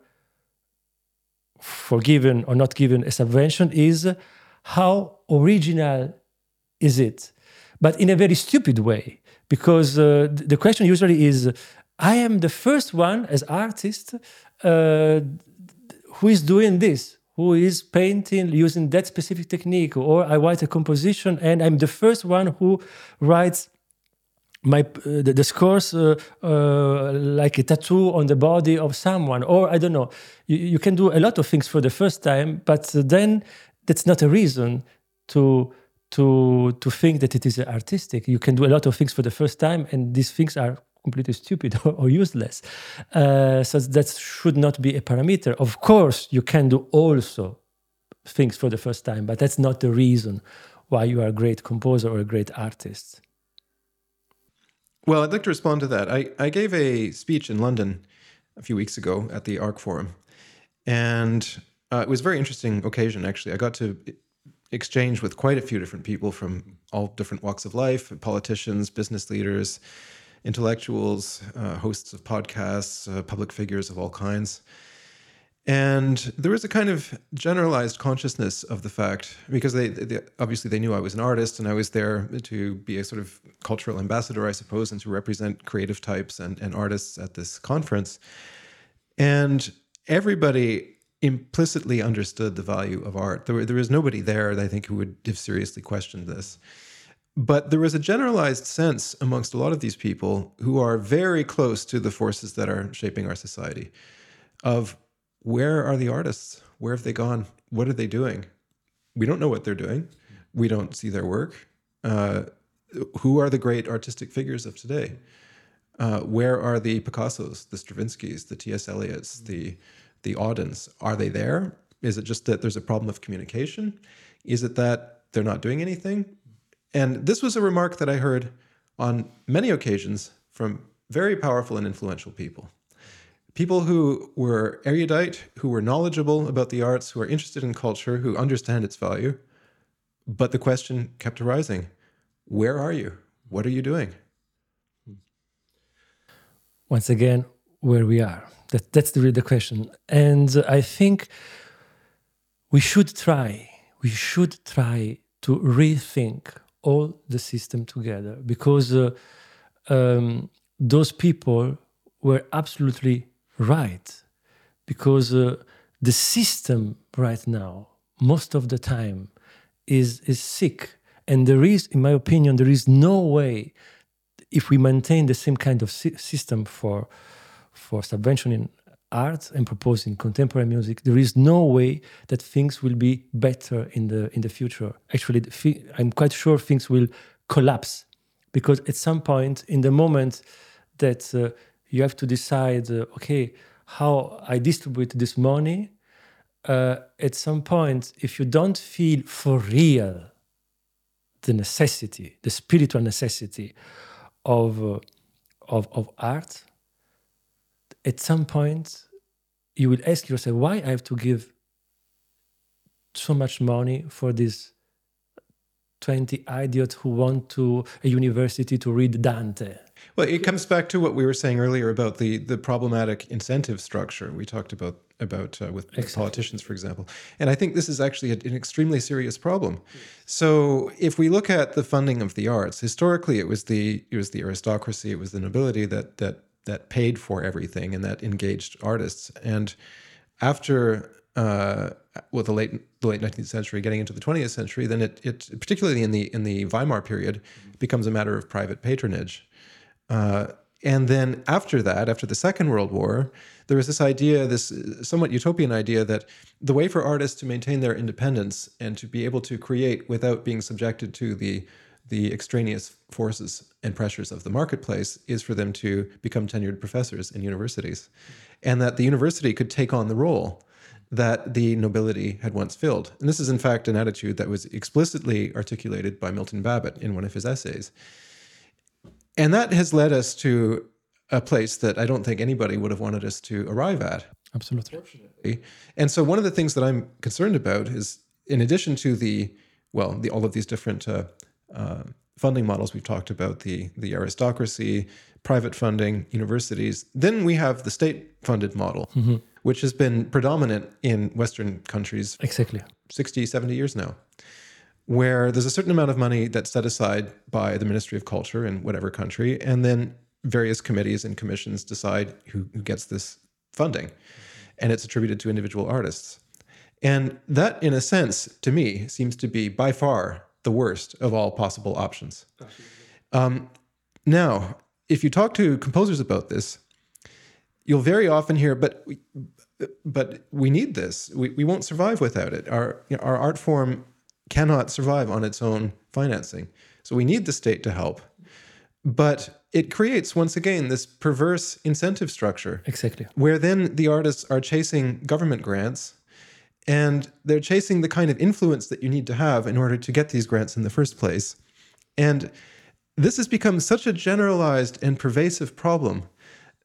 for given or not given a subvention is how original is it? But in a very stupid way, because uh, the question usually is I am the first one as artist uh, who is doing this who is painting using that specific technique or i write a composition and i'm the first one who writes my uh, the, the, scores uh, uh, like a tattoo on the body of someone or i don't know. You, you, can do a lot of things for the first time but then that's not a reason to to to think that it is artistic. You can do a lot of things for the first time and these things are completely stupid or, or useless. Uh, so that should not be a parameter. Of course, you can do also things for the first time, but that's not the reason why you are a great composer or a great artist. Well, I'd like to respond to that. I, I gave a speech in London a few weeks ago at the ARC Forum, and uh, it was a very interesting occasion, actually. I got to exchange with quite a few different people from all different walks of life politicians, business leaders, intellectuals, uh, hosts of podcasts, uh, public figures of all kinds. And there was a kind of generalized consciousness of the fact, because they, they, obviously they knew I was an artist and I was there to be a sort of cultural ambassador, I suppose, and to represent creative types and, and artists at this conference. And everybody implicitly understood the value of art. There, there was nobody there, I think, who would have seriously questioned this. But there was a generalized sense amongst a lot of these people who are very close to the forces that are shaping our society of where are the artists? Where have they gone? What are they doing? We don't know what they're doing. We don't see their work. Uh, who are the great artistic figures of today? Uh, where are the Picassos, the Stravinskys, the T.S. Eliots, the the Audens? Are they there? Is it just that there's a problem of communication? Is it that they're not doing anything? And this was a remark that I heard on many occasions from very powerful and influential people. People who were erudite, who were knowledgeable about the arts, who are interested in culture, who understand its value. But the question kept arising where are you? What are you doing? Once again, where we are. That, that's the, the question. And I think we should try, we should try to rethink all the system together because uh, um, those people were absolutely right because uh, the system right now most of the time is is sick. And there is in my opinion there is no way if we maintain the same kind of system for for subventioning art and proposing contemporary music, there is no way that things will be better in the in the future. Actually, I'm quite sure things will collapse because at some point, in the moment that uh, you have to decide, uh, okay, how I distribute this money, uh, at some point, if you don't feel for real the necessity, the spiritual necessity of uh, of, of art at some point you will ask yourself why I have to give so much money for these 20 idiots who want to a university to read Dante. Well, it comes back to what we were saying earlier about the the problematic incentive structure. We talked about about uh, with exactly. politicians, for example. And I think this is actually an extremely serious problem. So if we look at the funding of the arts, historically it was the it was the aristocracy, it was the nobility that that that paid for everything and that engaged artists. And after uh, well, the late the late 19th century, getting into the 20th century, then it, it particularly in the in the Weimar period becomes a matter of private patronage. Uh, and then after that, after the Second World War, there was this idea, this somewhat utopian idea, that the way for artists to maintain their independence and to be able to create without being subjected to the the extraneous forces and pressures of the marketplace is for them to become tenured professors in universities, and that the university could take on the role that the nobility had once filled. And this is, in fact, an attitude that was explicitly articulated by Milton Babbitt in one of his essays. And that has led us to a place that I don't think anybody would have wanted us to arrive at. Absolutely. And so one of the things that I'm concerned about is, in addition to the well, the, all of these different uh, uh, funding models we've talked about, the the aristocracy, private funding, universities. Then we have the state-funded model, mm-hmm. which has been predominant in Western countries. Exactly. 60, 70 years now where there's a certain amount of money that's set aside by the Ministry of Culture in whatever country, and then various committees and commissions decide who, who gets this funding, and it's attributed to individual artists. And that, in a sense, to me, seems to be by far the worst of all possible options. Um, now, if you talk to composers about this, you'll very often hear, but we, but we need this. We, we won't survive without it. Our, you know, our art form cannot survive on its own financing. So we need the state to help. But it creates, once again, this perverse incentive structure. Exactly. Where then the artists are chasing government grants and they're chasing the kind of influence that you need to have in order to get these grants in the first place. And this has become such a generalized and pervasive problem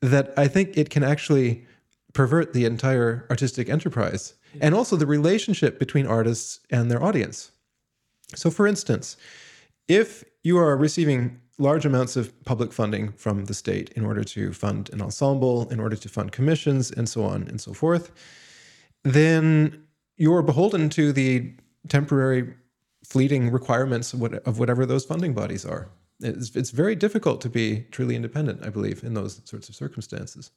that I think it can actually pervert the entire artistic enterprise and also the relationship between artists and their audience. So, for instance, if you are receiving large amounts of public funding from the state in order to fund an ensemble, in order to fund commissions, and so on and so forth, then you're beholden to the temporary, fleeting requirements of, what, of whatever those funding bodies are. It's, it's very difficult to be truly independent, I believe, in those sorts of circumstances.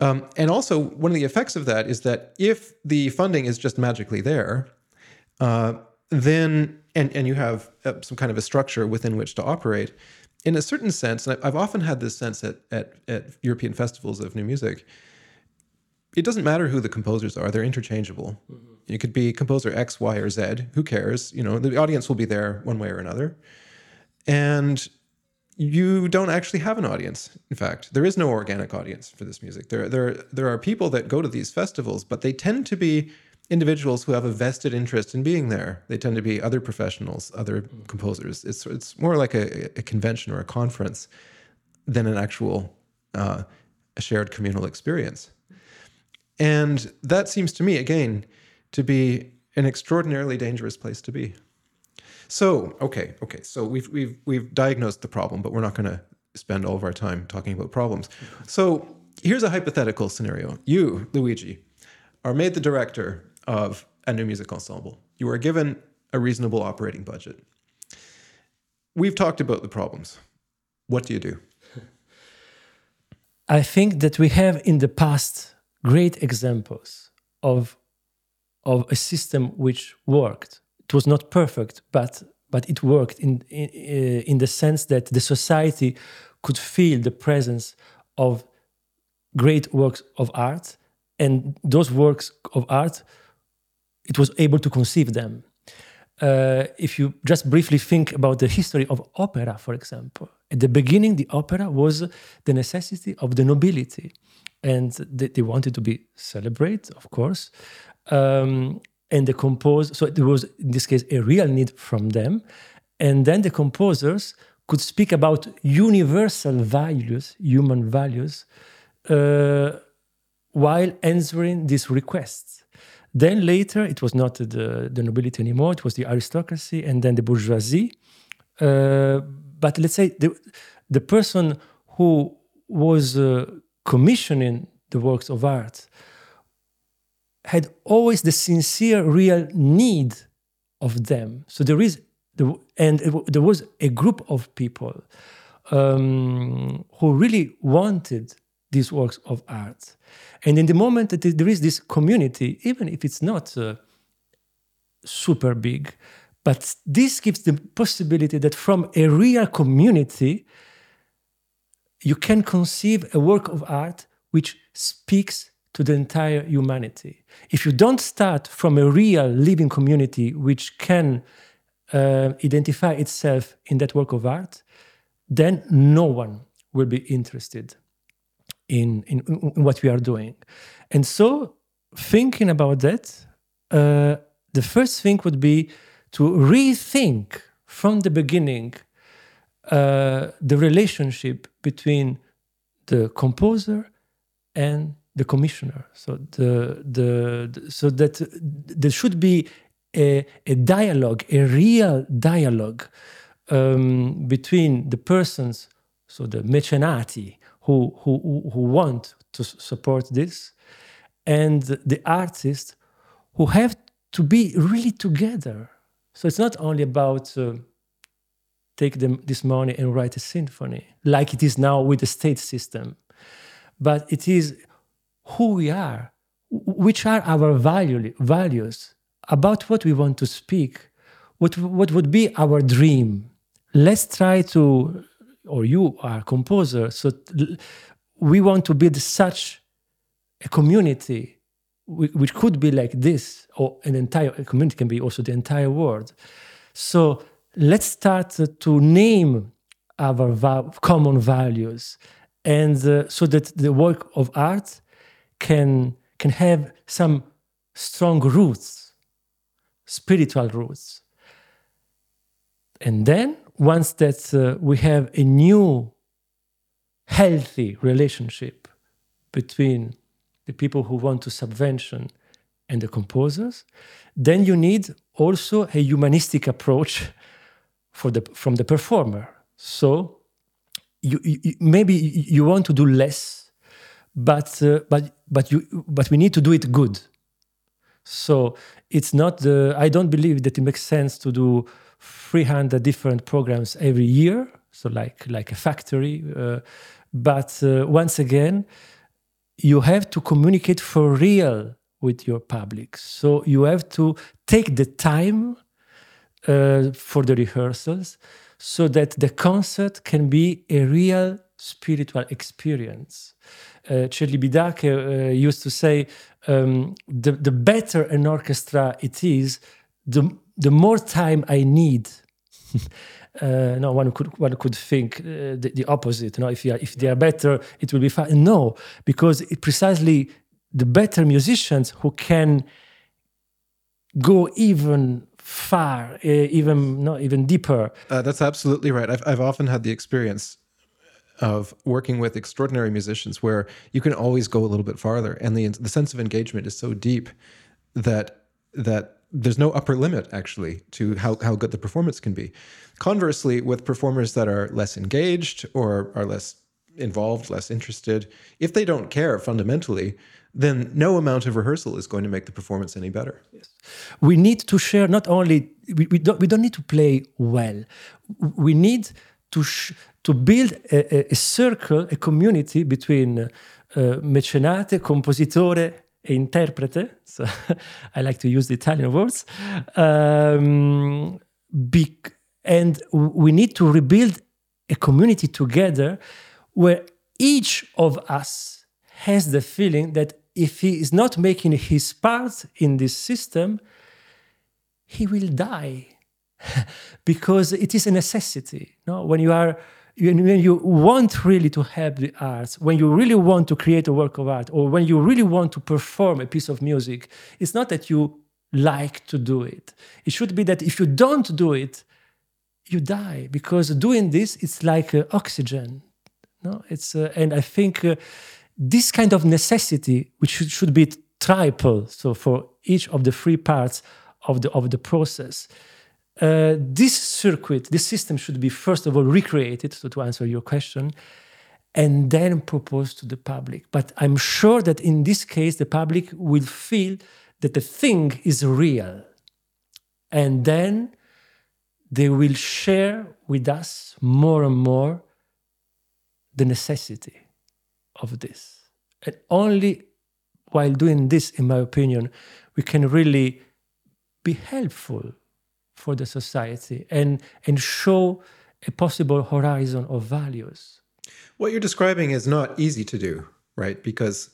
Um, and also, one of the effects of that is that if the funding is just magically there, uh, then and and you have uh, some kind of a structure within which to operate. In a certain sense, and I've often had this sense at, at, at European festivals of new music, it doesn't matter who the composers are; they're interchangeable. Mm-hmm. You could be composer X, Y, or Z. Who cares? You know, the audience will be there one way or another, and you don't actually have an audience. In fact, there is no organic audience for this music. There, there, there are people that go to these festivals, but they tend to be individuals who have a vested interest in being there. They tend to be other professionals, other composers. It's it's more like a, a convention or a conference than an actual uh, a shared communal experience. And that seems to me, again, to be an extraordinarily dangerous place to be. So, okay, okay. So we've we've we've diagnosed the problem, but we're not going to spend all of our time talking about problems. So here's a hypothetical scenario. You, Luigi, are made the director of a new music ensemble. You are given a reasonable operating budget. We've talked about the problems. What do you do? I think that we have in the past great examples of, of a system which worked it was not perfect, but but it worked in, in in the sense that the society could feel the presence of great works of art, and those works of art, it was able to conceive them. Uh, if you just briefly think about the history of opera, for example, at the beginning, the opera was the necessity of the nobility, and they, they wanted to be celebrated, of course. Um, and the compose so there was in this case a real need from them and then the composers could speak about universal values human values uh, while answering these requests then later it was not the, the nobility anymore it was the aristocracy and then the bourgeoisie uh, but let's say the, the person who was uh, commissioning the works of art had always the sincere, real need of them. So there is, and there was a group of people um, who really wanted these works of art. And in the moment that there is this community, even if it's not uh, super big, but this gives the possibility that from a real community, you can conceive a work of art which speaks to the entire humanity. If you don't start from a real living community which can uh, identify itself in that work of art, then no one will be interested in, in, in what we are doing. And so, thinking about that, uh, the first thing would be to rethink from the beginning uh, the relationship between the composer and the commissioner. So the, the, the so that there should be a, a dialogue, a real dialogue um, between the persons, so the mecenati who, who, who want to support this, and the artists who have to be really together. So it's not only about uh, take them, this money and write a symphony, like it is now with the state system, but it is who we are, which are our value, values, about what we want to speak, what, what would be our dream. Let's try to, or you are composer, so we want to build such a community which could be like this, or an entire community can be also the entire world. So let's start to name our va common values, and uh, so that the work of art can can have some strong roots, spiritual roots. And then once that uh, we have a new healthy relationship between the people who want to subvention and the composers, then you need also a humanistic approach for the, from the performer. So you, you, maybe you want to do less, but uh, but but you but we need to do it good. So it's not the. I don't believe that it makes sense to do 300 different programs every year. So like like a factory, uh, but uh, once again, you have to communicate for real with your public. So you have to take the time uh, for the rehearsals so that the concert can be a real spiritual experience. Uh, Celibidache uh, used to say, um, the, the better an orchestra it is, the, the more time I need. Uh, no, one could one could think uh, the, the, opposite. You know, if, are, if they are better, it will be fine. No, because it precisely the better musicians who can go even far, uh, even not even deeper. Uh, that's absolutely right. I've I've often had the experience of working with extraordinary musicians where you can always go a little bit farther, and the the sense of engagement is so deep that that there's no upper limit actually to how, how good the performance can be. Conversely, with performers that are less engaged or are less involved, less interested, if they don't care fundamentally, then no amount of rehearsal is going to make the performance any better. Yes. We need to share not only, we, we, don't, we don't need to play well, we need to, to build a, a, circle, a community between uh, mecenate, compositore, e interprete. So I like to use the Italian words. Um, and we need to rebuild a community together where each of us has the feeling that if he is not making his part in this system, he will die because it is a necessity. No? When you are when you want really to help the arts, when you really want to create a work of art, or when you really want to perform a piece of music, it's not that you like to do it. It should be that if you don't do it, you die because doing this it's like uh, oxygen. No, it's uh, and I think uh, this kind of necessity, which should, should be triple, so for each of the three parts of the of the process, uh, this circuit, this system should be first of all recreated. So to answer your question, and then propose to the public. But I'm sure that in this case, the public will feel that the thing is real. And then they will share with us more and more the necessity of this. And only while doing this, in my opinion, we can really be helpful for the society and, and show a possible horizon of values. What you're describing is not easy to do, right? Because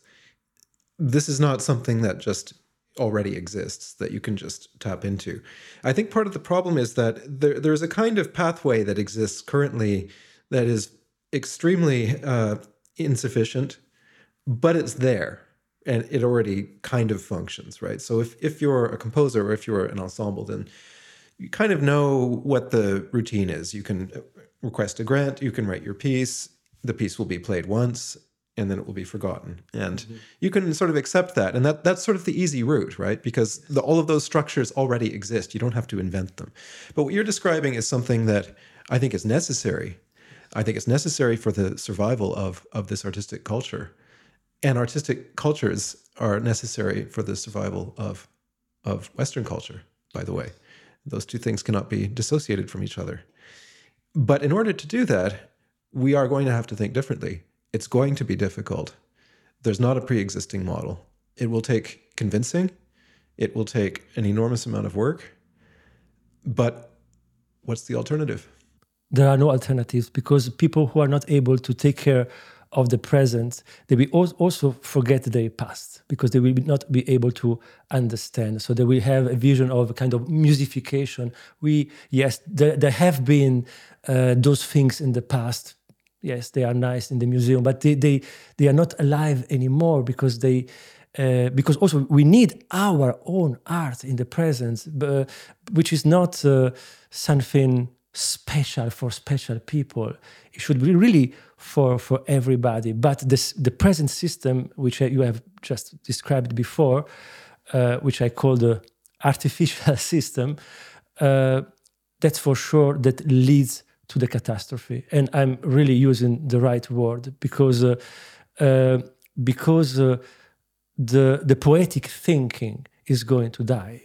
this is not something that just already exists that you can just tap into. I think part of the problem is that there, there's a kind of pathway that exists currently that is extremely uh, insufficient, but it's there and it already kind of functions, right? So if, if you're a composer or if you're an ensemble, then you kind of know what the routine is. You can request a grant, you can write your piece, the piece will be played once, and then it will be forgotten. And mm-hmm. you can sort of accept that. And that that's sort of the easy route, right? Because the, all of those structures already exist. You don't have to invent them. But what you're describing is something that I think is necessary. I think it's necessary for the survival of, of this artistic culture. And artistic cultures are necessary for the survival of, of Western culture, by the way. Those two things cannot be dissociated from each other. But in order to do that, we are going to have to think differently it's going to be difficult. There's not a pre existing model. It will take convincing, it will take an enormous amount of work. But what's the alternative? There are no alternatives because people who are not able to take care of the present, they will also forget their past because they will not be able to understand. So they will have a vision of a kind of musification. We, yes, there, there have been uh, those things in the past yes, they are nice in the museum, but they they, they are not alive anymore because they. Uh, because also we need our own art in the present, uh, which is not uh, something special for special people. It should be really for for everybody. But this, the present system, which you have just described before, uh, which I call the artificial system, uh, that's for sure that leads to the catastrophe. And I'm really using the right word because uh, uh, because uh, the the poetic thinking is going to die.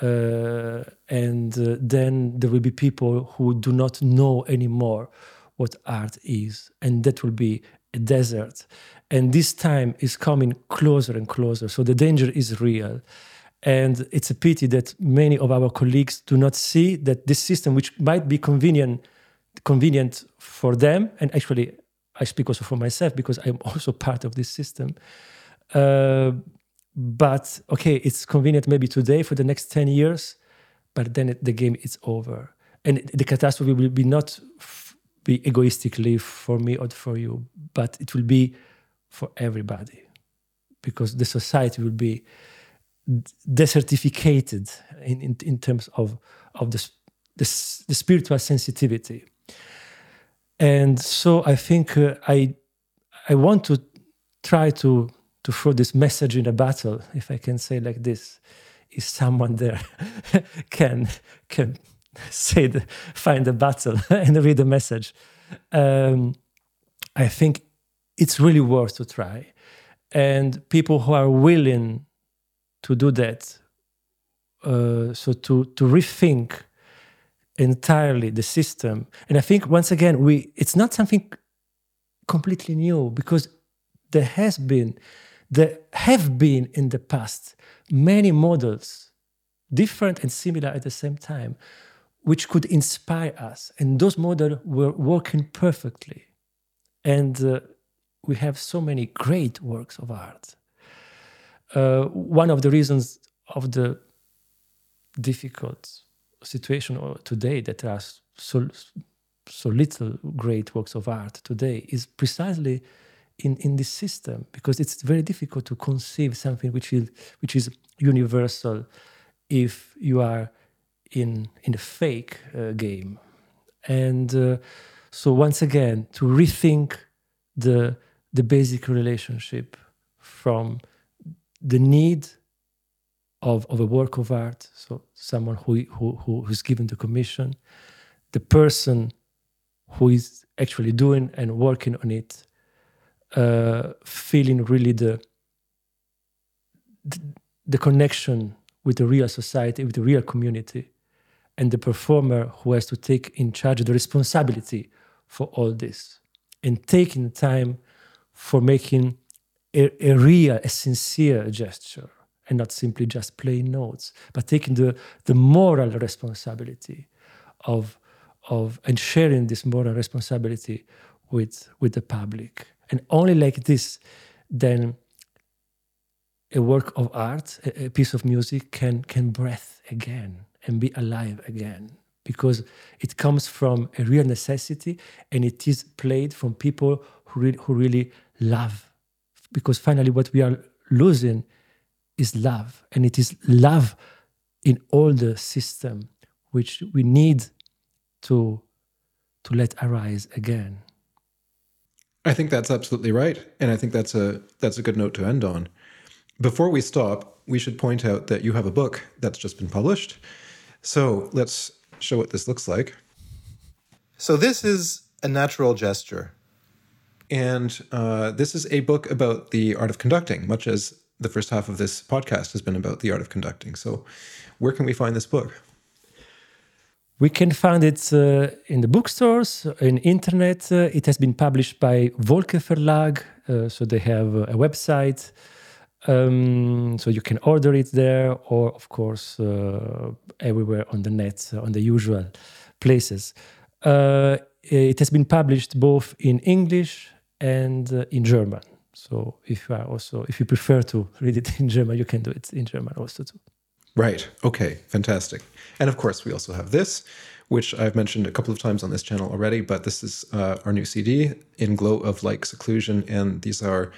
Uh, and uh, then there will be people who do not know anymore what art is, and that will be a desert. And this time is coming closer and closer. So the danger is real. And it's a pity that many of our colleagues do not see that this system, which might be convenient, convenient for them, and actually I speak also for myself because I'm also part of this system. Uh, but okay, it's convenient maybe today for the next 10 years, but then the game is over. And the catastrophe will be not f- be egoistically for me or for you, but it will be for everybody because the society will be desertificated in, in, in terms of, of the, the, the spiritual sensitivity. And so I think uh, I, I want to try to, to throw this message in a battle, if I can say like this. Is someone there can, can say the, find the battle and read the message? Um, I think it's really worth to try. And people who are willing to do that. Uh, so to to rethink entirely the system, and I think once again we it's not something completely new because there has been there have been in the past many models different and similar at the same time which could inspire us. And those models were working perfectly. And uh, we have so many great works of art. Uh, one of the reasons of the difficult situation today that there are so so little great works of art today is precisely in, in this system because it's very difficult to conceive something which is which is universal if you are in in a fake uh, game. And uh, so once again to rethink the the basic relationship from the need of, of a work of art, so someone who, who, who is given the commission, the person who is actually doing and working on it, uh, feeling really the, the the connection with the real society, with the real community, and the performer who has to take in charge the responsibility for all this, and taking the time for making a, a real, a sincere gesture, and not simply just playing notes, but taking the, the moral responsibility of, of and sharing this moral responsibility with, with the public. And only like this, then a work of art, a, a piece of music can, can breathe again and be alive again because it comes from a real necessity and it is played from people who, re- who really love. Because finally, what we are losing is love, and it is love in all the system which we need to, to let arise again. I think that's absolutely right, and I think that's a that's a good note to end on. Before we stop, we should point out that you have a book that's just been published. So let's show what this looks like. So this is a natural gesture, and uh, this is a book about the art of conducting, much as the first half of this podcast has been about the art of conducting. So, where can we find this book? We can find it uh, in the bookstores, in internet. Uh, it has been published by Wolke Verlag, uh, so they have a website. Um, so you can order it there, or of course, uh, everywhere on the net, uh, on the usual places. Uh, it has been published both in English and in German. So if you are also, if you prefer to read it in German, you can do it in German also too. Right. Okay. Fantastic. And of course, we also have this, which I've mentioned a couple of times on this channel already. But this is uh, our new CD in Glow of Like Seclusion, and these are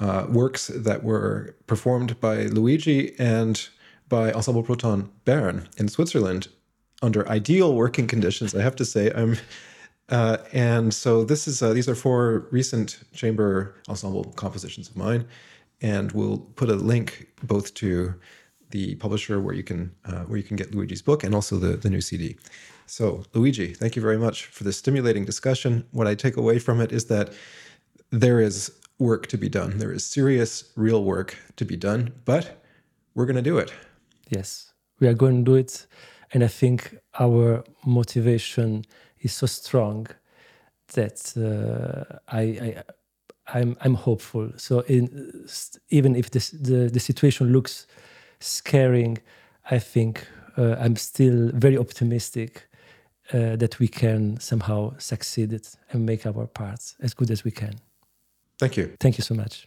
uh, works that were performed by Luigi and by Ensemble Proton Bern in Switzerland under ideal working conditions. I have to say, I'm. Uh, and so this is uh, these are four recent chamber ensemble compositions of mine, and we'll put a link both to the publisher where you can uh, where you can get Luigi's book and also the the new CD. So Luigi, thank you very much for this stimulating discussion. What I take away from it is that there is work to be done. There is serious, real work to be done, but we're going to do it. Yes, we are going to do it. And I think our motivation is so strong that uh, I, I I'm I'm hopeful. So in, even if this, the the situation looks scaring, I think uh, I'm still very optimistic uh, that we can somehow succeed it and make our parts as good as we can. Thank you. Thank you so much.